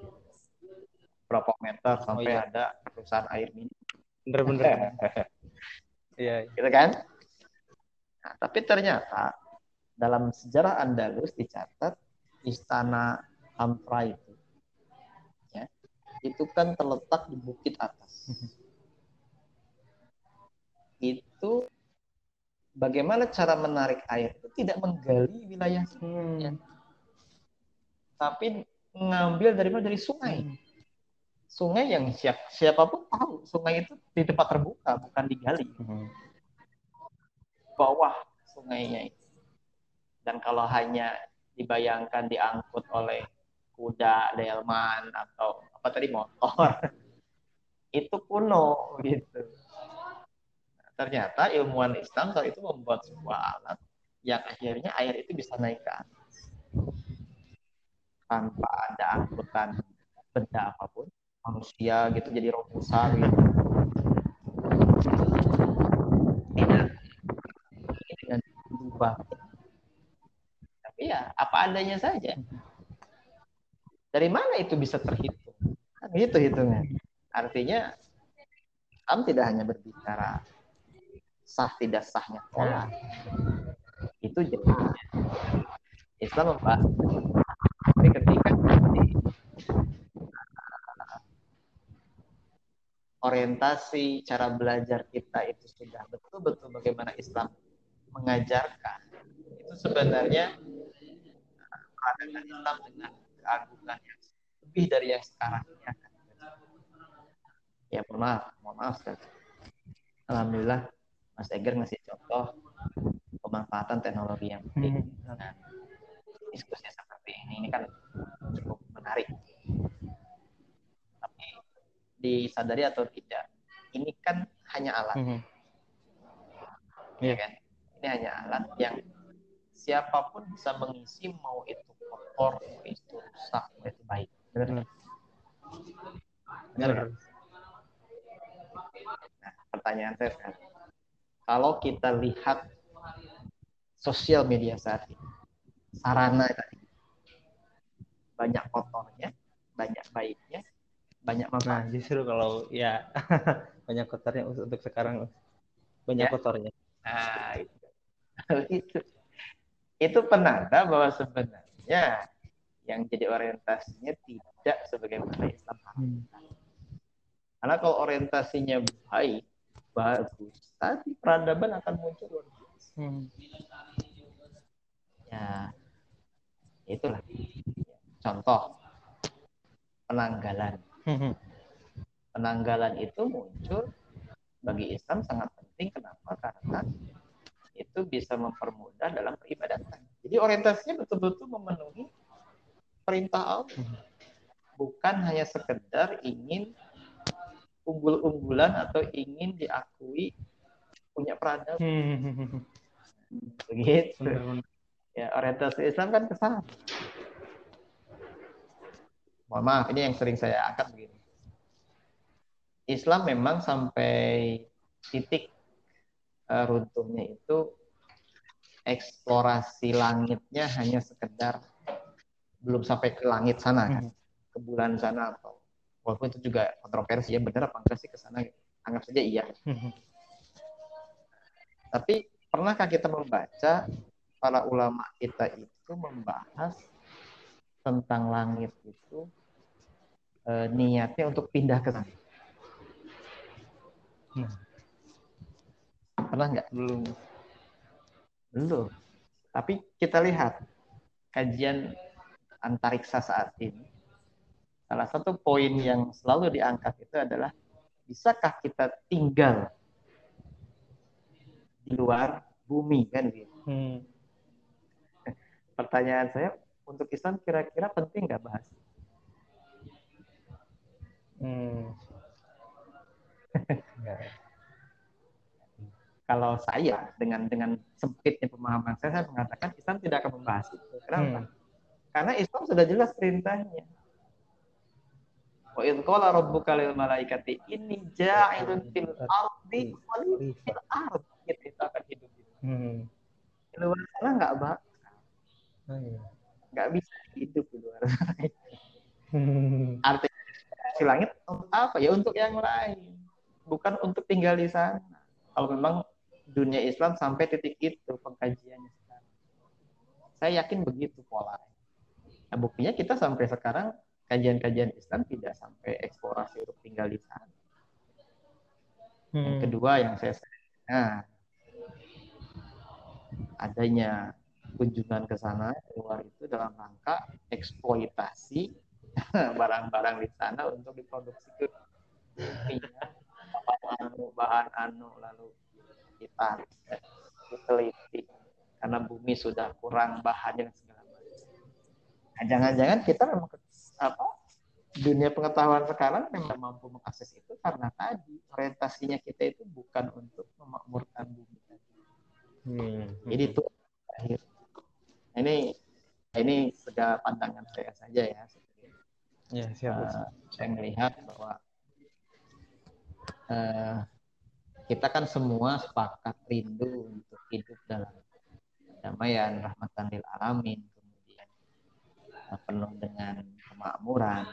Speaker 2: berapa meter sampai
Speaker 1: iya.
Speaker 2: ada perusahaan air minum.
Speaker 1: Bener-bener. Iya.
Speaker 2: gitu kan? Nah, tapi ternyata dalam sejarah Andalus dicatat istana Amra itu ya, itu kan terletak di bukit atas. itu bagaimana cara menarik air itu tidak menggali wilayah
Speaker 1: Hmm.
Speaker 2: tapi mengambil dari mana dari sungai. Sungai yang siap, siapa pun tahu sungai itu di tempat terbuka bukan digali.
Speaker 1: Hmm.
Speaker 2: bawah sungainya itu. Dan kalau hanya dibayangkan diangkut oleh kuda, delman atau apa tadi motor, itu kuno gitu. Nah, ternyata ilmuwan Islam saat itu membuat sebuah alat yang akhirnya air itu bisa naik ke atas tanpa ada angkutan benda apa pun manusia gitu jadi robusa gitu. Dengan tapi ya apa adanya saja. Dari mana itu bisa terhitung? Kan gitu hitungnya. Artinya Islam tidak hanya berbicara sah tidak sahnya sholat itu jelas Islam membahas tapi ketika nanti orientasi cara belajar kita itu sudah betul-betul bagaimana Islam mengajarkan. Itu sebenarnya peradaban Islam dengan keagungan yang lebih dari yang sekarang? Ini akan ya mohon maaf mohon maaf sekali Alhamdulillah Mas Eger ngasih contoh pemanfaatan teknologi yang penting.
Speaker 1: Hmm.
Speaker 2: nah, diskusi seperti ini ini kan cukup menarik disadari atau tidak. Ini kan hanya alat.
Speaker 1: Hmm.
Speaker 2: ya kan? Ini hanya alat yang siapa pun bisa mengisi mau itu kotor mau itu rusak mau itu baik. Benar
Speaker 1: Benar.
Speaker 2: benar. Nah pertanyaan saya sekarang. Kalau kita lihat sosial media saat ini sarana tadi banyak kotornya banyak baiknya banyak
Speaker 1: Nah,
Speaker 2: manfaat
Speaker 1: justru kalau ya banyak kotornya untuk sekarang banyak
Speaker 2: Ya.
Speaker 1: kotornya.
Speaker 2: Nah, itu. itu. Itu penanda bahwa sebenarnya yang jadi orientasinya tidak sebagaimana Islam harapkan. Karena kalau orientasinya baik, bagus, tadi peradaban akan muncul luar biasa.
Speaker 1: Hmm.
Speaker 2: Ya, itulah. Contoh, penanggalan. Penanggalan itu muncul bagi Islam sangat penting. Kenapa? Karena itu bisa mempermudah dalam peribadatan. Jadi orientasinya betul-betul memenuhi perintah Allah. Bukan hanya sekedar ingin unggul-unggulan atau ingin diakui punya peradaban.
Speaker 1: Hmm.
Speaker 2: Begitu.
Speaker 1: Benar-benar.
Speaker 2: Ya, orientasi Islam kan ke sana. Mohon maaf, ini yang sering saya angkat begini. Islam memang sampai titik eh, runtuhnya itu eksplorasi langitnya hanya sekedar belum sampai ke langit sana kan, ke bulan sana atau walaupun itu juga kontroversi ya benar apa enggak sih ke sana anggap saja iya.
Speaker 1: Hmm.
Speaker 2: Tapi pernahkah kita membaca para ulama kita itu membahas tentang langit itu eh, niatnya untuk pindah ke sana?
Speaker 1: Hmm.
Speaker 2: Pernah nggak?
Speaker 1: Belum.
Speaker 2: Belum. Tapi kita lihat kajian antariksa saat ini. Salah satu poin yang selalu diangkat itu adalah bisakah kita tinggal di luar bumi kan gitu.
Speaker 1: Hmm.
Speaker 2: Pertanyaan saya untuk Islam kira-kira penting nggak bahas?
Speaker 1: Hmm. Ya.
Speaker 2: Kalau saya dengan dengan sempitnya pemahaman saya, saya mengatakan Islam tidak akan membahas itu. Kenapa?
Speaker 1: Hmm.
Speaker 2: Karena Islam sudah jelas perintahnya. Wa idh qala rabbuka lil malaikati inni ja'ilun fil ardi khalifil ard. Kita itu akan hidup di
Speaker 1: Hmm.
Speaker 2: di luar sana nggak bak
Speaker 1: Oh, iya.
Speaker 2: nggak bisa hidup di luar sana.
Speaker 1: Hmm.
Speaker 2: Artinya si langit untuk apa ya untuk yang lain bukan untuk tinggal di sana. Kalau memang dunia Islam sampai titik itu pengkajiannya sekarang. Saya yakin begitu pola. Nah buktinya kita sampai sekarang kajian-kajian Islam tidak sampai eksplorasi untuk tinggal di sana. Hmm. yang kedua yang saya nah adanya kunjungan ke sana keluar itu dalam rangka eksploitasi barang-barang di sana untuk diproduksi ke bahan anu, bahan anu lalu kita diteliti karena bumi sudah kurang bahan dan segala macam. Nah, jangan-jangan kita memang apa dunia pengetahuan sekarang memang mampu mengakses itu karena tadi orientasinya kita itu bukan untuk memakmurkan bumi tadi. Hmm. Jadi itu akhir. Ini ini sudah pandangan saya saja ya.
Speaker 1: Ya, siap.
Speaker 2: Uh, saya melihat bahwa uh, kita kan semua sepakat rindu untuk hidup dalam damaian, rahmatan lil alamin, kemudian uh, penuh dengan kemakmuran.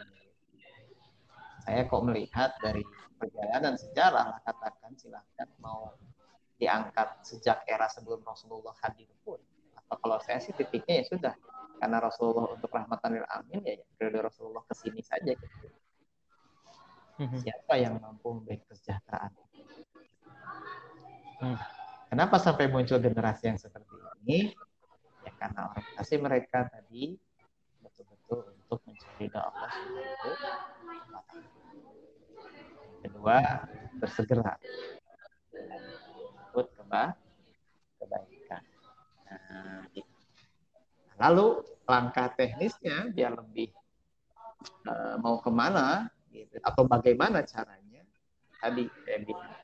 Speaker 2: Saya kok melihat dari perjalanan sejarah, katakan silahkan mau diangkat sejak era sebelum Rasulullah hadir pun. Atau kalau saya sih titiknya ya sudah, karena Rasulullah untuk rahmatan lil alamin ya, periode Rasulullah ke sini saja gitu. Mhm. Siapa yang mampu memberi kesejahteraan? Hmm. Kenapa sampai muncul generasi yang seperti ini? Ya karena orientasi mereka tadi betul-betul untuk mencari Allah Subhanahu Kedua, bersegera untuk kebaikan. Nah, gitu. Lalu langkah teknisnya biar lebih uh, mau ke mana gitu. Atau bagaimana caranya? Tadi bilang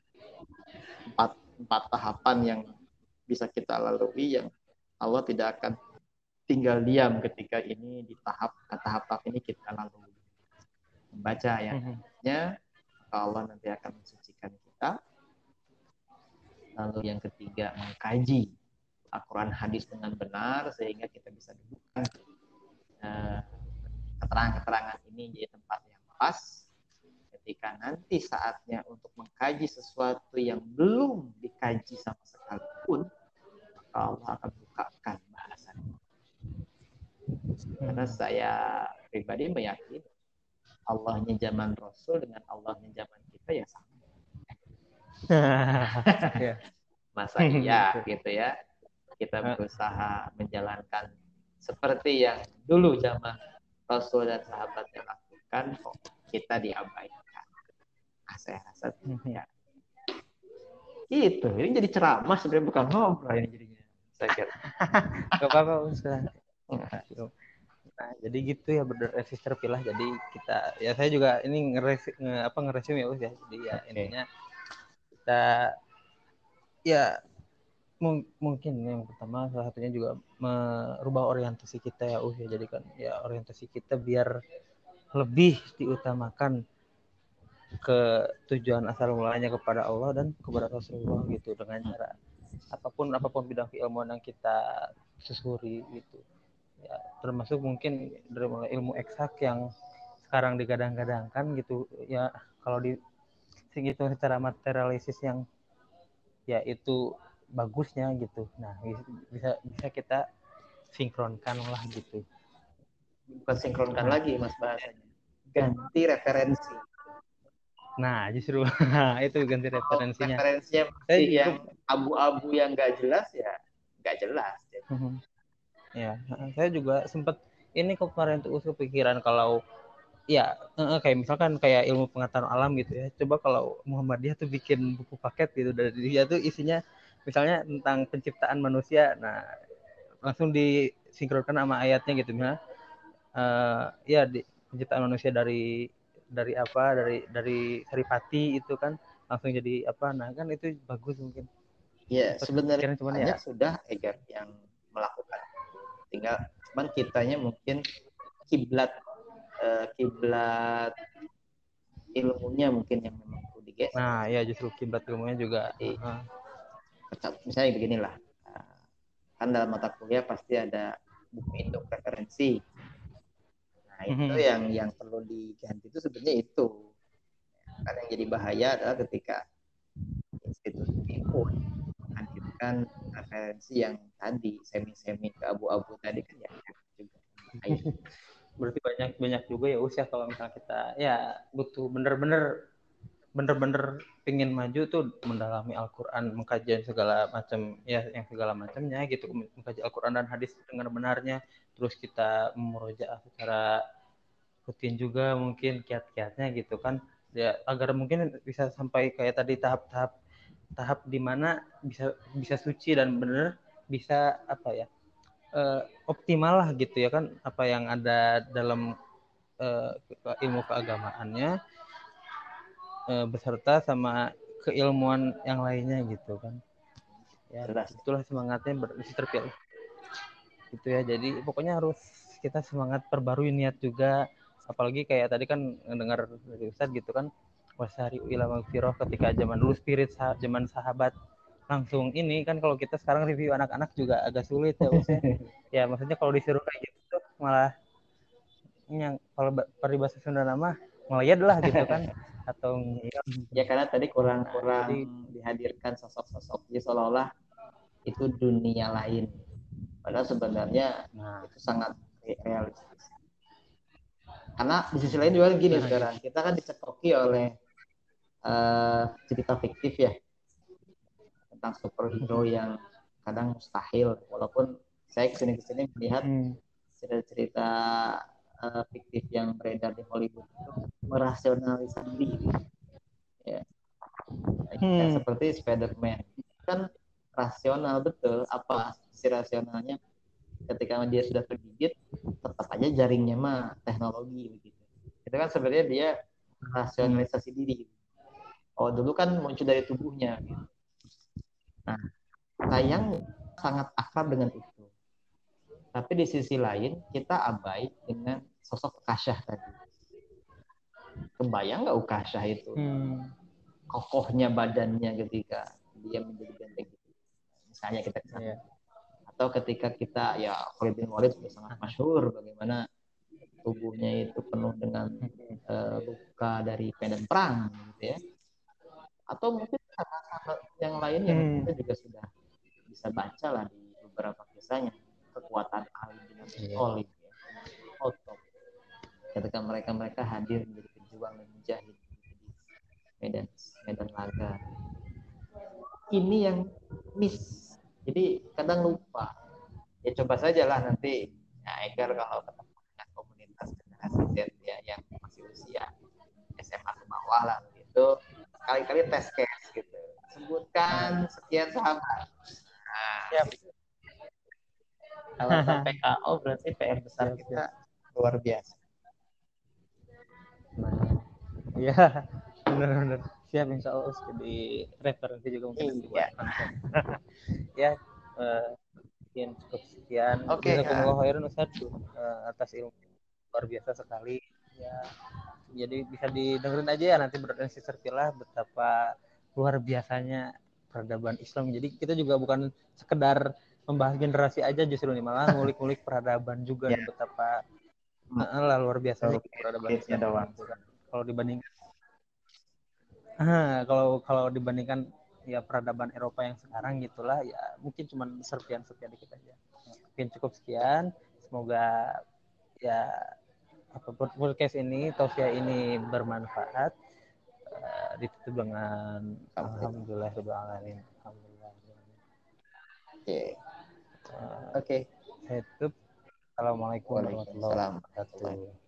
Speaker 2: empat empat tahapan yang bisa kita lalui yang Allah tidak akan tinggal diam ketika ini di tahap tahap-tahap ini kita lalui membaca ayatnya Allah nanti akan mensucikan kita. Lalu yang ketiga mengkaji Al-Quran hadis dengan benar sehingga kita bisa dudukkan uh, keterangan-keterangan ini jadi tempat yang pas ketika nanti saatnya untuk mengkaji sesuatu yang belum dikaji sama sekali pun maka Allah akan bukakan bahasannya karena saya pribadi meyakini Allahnya zaman Rasul dengan Allahnya zaman kita ya sama. Ya. masa iya gitu ya? Kita berusaha menjalankan seperti yang dulu zaman Rasul dan sahabatnya lakukan kok kita diabaikan? ah, saya rasa ya itu ini jadi ceramah sebenarnya bukan ngobrol ini jadinya. Saya kira.
Speaker 1: Gak apa-apa usah nah jadi gitu ya berdasar terpilah jadi kita ya saya juga ini ngeres nge, apa ngeresume ya ya. Jadi ya intinya kita ya mung mungkin yang pertama salah satunya juga merubah orientasi kita ya uh ya. Jadi kan ya orientasi kita biar lebih diutamakan ke tujuan asal mulanya kepada Allah dan kepada Rasulullah gitu dengan cara apa pun apa pun bidang keilmuan yang kita susuri gitu. Ya termasuk mungkin dari mulai ilmu eksak yang sekarang digadang-gadangkan gitu. Ya kalau di segitu secara materialisis yang ya itu bagusnya gitu. Nah bisa bisa kita sinkronkan lah gitu.
Speaker 2: Bukan sinkronkan lagi mas bahasanya. Ganti referensi
Speaker 1: nah justru itu ganti referensinya.
Speaker 2: oh, referensinya eh, yang abu-abu yang nggak jelas ya nggak jelas
Speaker 1: ya saya juga sempat ini kok kemarin tuh kepikiran kalau ya kayak misalkan kayak ilmu pengetahuan alam gitu ya. Coba kalau Muhammadiyah tuh bikin buku paket gitu dari dia tuh isinya misalnya tentang penciptaan manusia. Nah langsung disinkronkan sama ayatnya gitu misalnya. Uh, ya di, penciptaan manusia dari dari apa dari dari saripati itu kan langsung jadi apa nah kan itu bagus mungkin
Speaker 2: ya sebenarnya cuman ya sudah Egar yang melakukan tinggal cuman kitanya mungkin kiblat uh, kiblat ilmunya mungkin yang memang perlu digeser.
Speaker 1: Nah, ya justru kiblat ilmunya juga.
Speaker 2: Jadi, uh. Misalnya beginilah, kan dalam mata kuliah pasti ada buku induk referensi. Nah, itu
Speaker 1: Mhm.
Speaker 2: yang yang perlu diganti itu sebenarnya itu. Karena yang jadi bahaya adalah ketika institusi itu menghadirkan referensi yang tadi semi-semi ke abu-abu tadi kan ya juga bahaya.
Speaker 1: berarti banyak banyak juga ya usia kalau misalnya kita ya butuh bener-bener bener-bener pingin maju tuh mendalami Al-Quran mengkaji segala macam ya yang segala macamnya gitu mengkaji Al-Quran dan hadis dengan benarnya terus kita memurojaah secara rutin juga mungkin kiat-kiatnya gitu kan. Ya agar mungkin bisa sampai kayak tadi tahap-tahap tahap di mana bisa bisa suci dan bener bisa apa ya uh, optimal lah gitu ya kan apa yang ada dalam uh, ilmu keagamaannya uh, beserta sama keilmuan yang lainnya gitu kan. Ya Jelas. itulah semangatnya terpilih gitu ya. Jadi pokoknya harus kita semangat perbarui niat juga. Apalagi kayak tadi kan dengar dari Ustadz gitu kan wasari ila magfirah ketika zaman dulu spirit sah zaman sahabat. Langsung ini kan kalau kita sekarang review anak-anak juga agak sulit ya maksudnya ya. Maksudnya kalau disuruh kayak gitu malah yang kalau peribahasa Sunda nama ngelayat lah gitu kan atau
Speaker 2: ya karena tadi kurang kurang Jadi, dihadirkan sosok-sosok ya seolah-olah itu dunia lain padahal sebenarnya nah. itu sangat realistis karena di sisi lain juga gini nah, sekarang kita kan dicekoki oleh uh, cerita fiktif ya tentang superhero yang kadang mustahil walaupun saya ke sini ke sini melihat hmm. cerita-cerita uh, fiktif yang beredar di Hollywood itu merasionalisasi diri. Ya. Hmm. seperti Spider-Man kan rasional betul apa si rasionalnya ketika dia sudah tergigit tetap aja jaringnya mah teknologi begitu itu kan sebenarnya dia rasionalisasi diri oh dulu kan muncul dari tubuhnya gitu. nah sayang sangat akrab dengan itu tapi di sisi lain kita abai dengan sosok Ukasyah tadi. Kebayang nggak Ukasyah itu? Hmm. Kokohnya badannya ketika dia menjadi benteng. Misalnya kita yeah. Atau ketika kita ya Khalid bin Walid sudah sangat masyhur bagaimana tubuhnya itu penuh dengan uh, luka dari medan perang gitu ya. Atau mungkin sahabat yang lain yang hmm. kita juga sudah bisa baca lah di beberapa kisahnya kekuatan Ali bin Abi. Thalib ya. Otok ketika mereka mereka hadir menjadi pejuang dan menjahit di medan medan laga ini yang miss jadi kadang lupa. Ya coba saja lah nanti. Ya agar kalau ketemu dengan komunitas generasi Z ya yang masih usia SMA ke bawah lah gitu kali-kali tes case gitu. Sebutkan sekian sahabat. Nah, ya. kalau sampai KO berarti PR besar kita. luar biasa.
Speaker 1: Nah, ya benar-benar siap insya Allah jadi referensi juga mungkin iya. ya uh, sekian cukup sekian
Speaker 2: oke okay,
Speaker 1: ya. khairan Ustaz uh, atas ilmu luar biasa sekali ya jadi bisa didengerin aja ya nanti berarti terpilah betapa luar biasanya peradaban Islam jadi kita juga bukan sekedar membahas generasi aja justru nih malah ngulik-ngulik peradaban juga yeah. betapa Nah, lah luar biasa oh, peradaban Islam. Doang. Kalau dibandingkan ah, kalau kalau dibandingkan ya peradaban Eropa yang sekarang gitulah ya mungkin cuma serpian-serpian dikit aja. Mungkin cukup sekian. Semoga ya apa podcast ini tausiah ini bermanfaat uh, ditutup dengan alhamdulillah alamin alhamdulillah
Speaker 2: oke okay. uh, oke okay.
Speaker 1: tutup Assalamualaikum warahmatullahi wabarakatuh.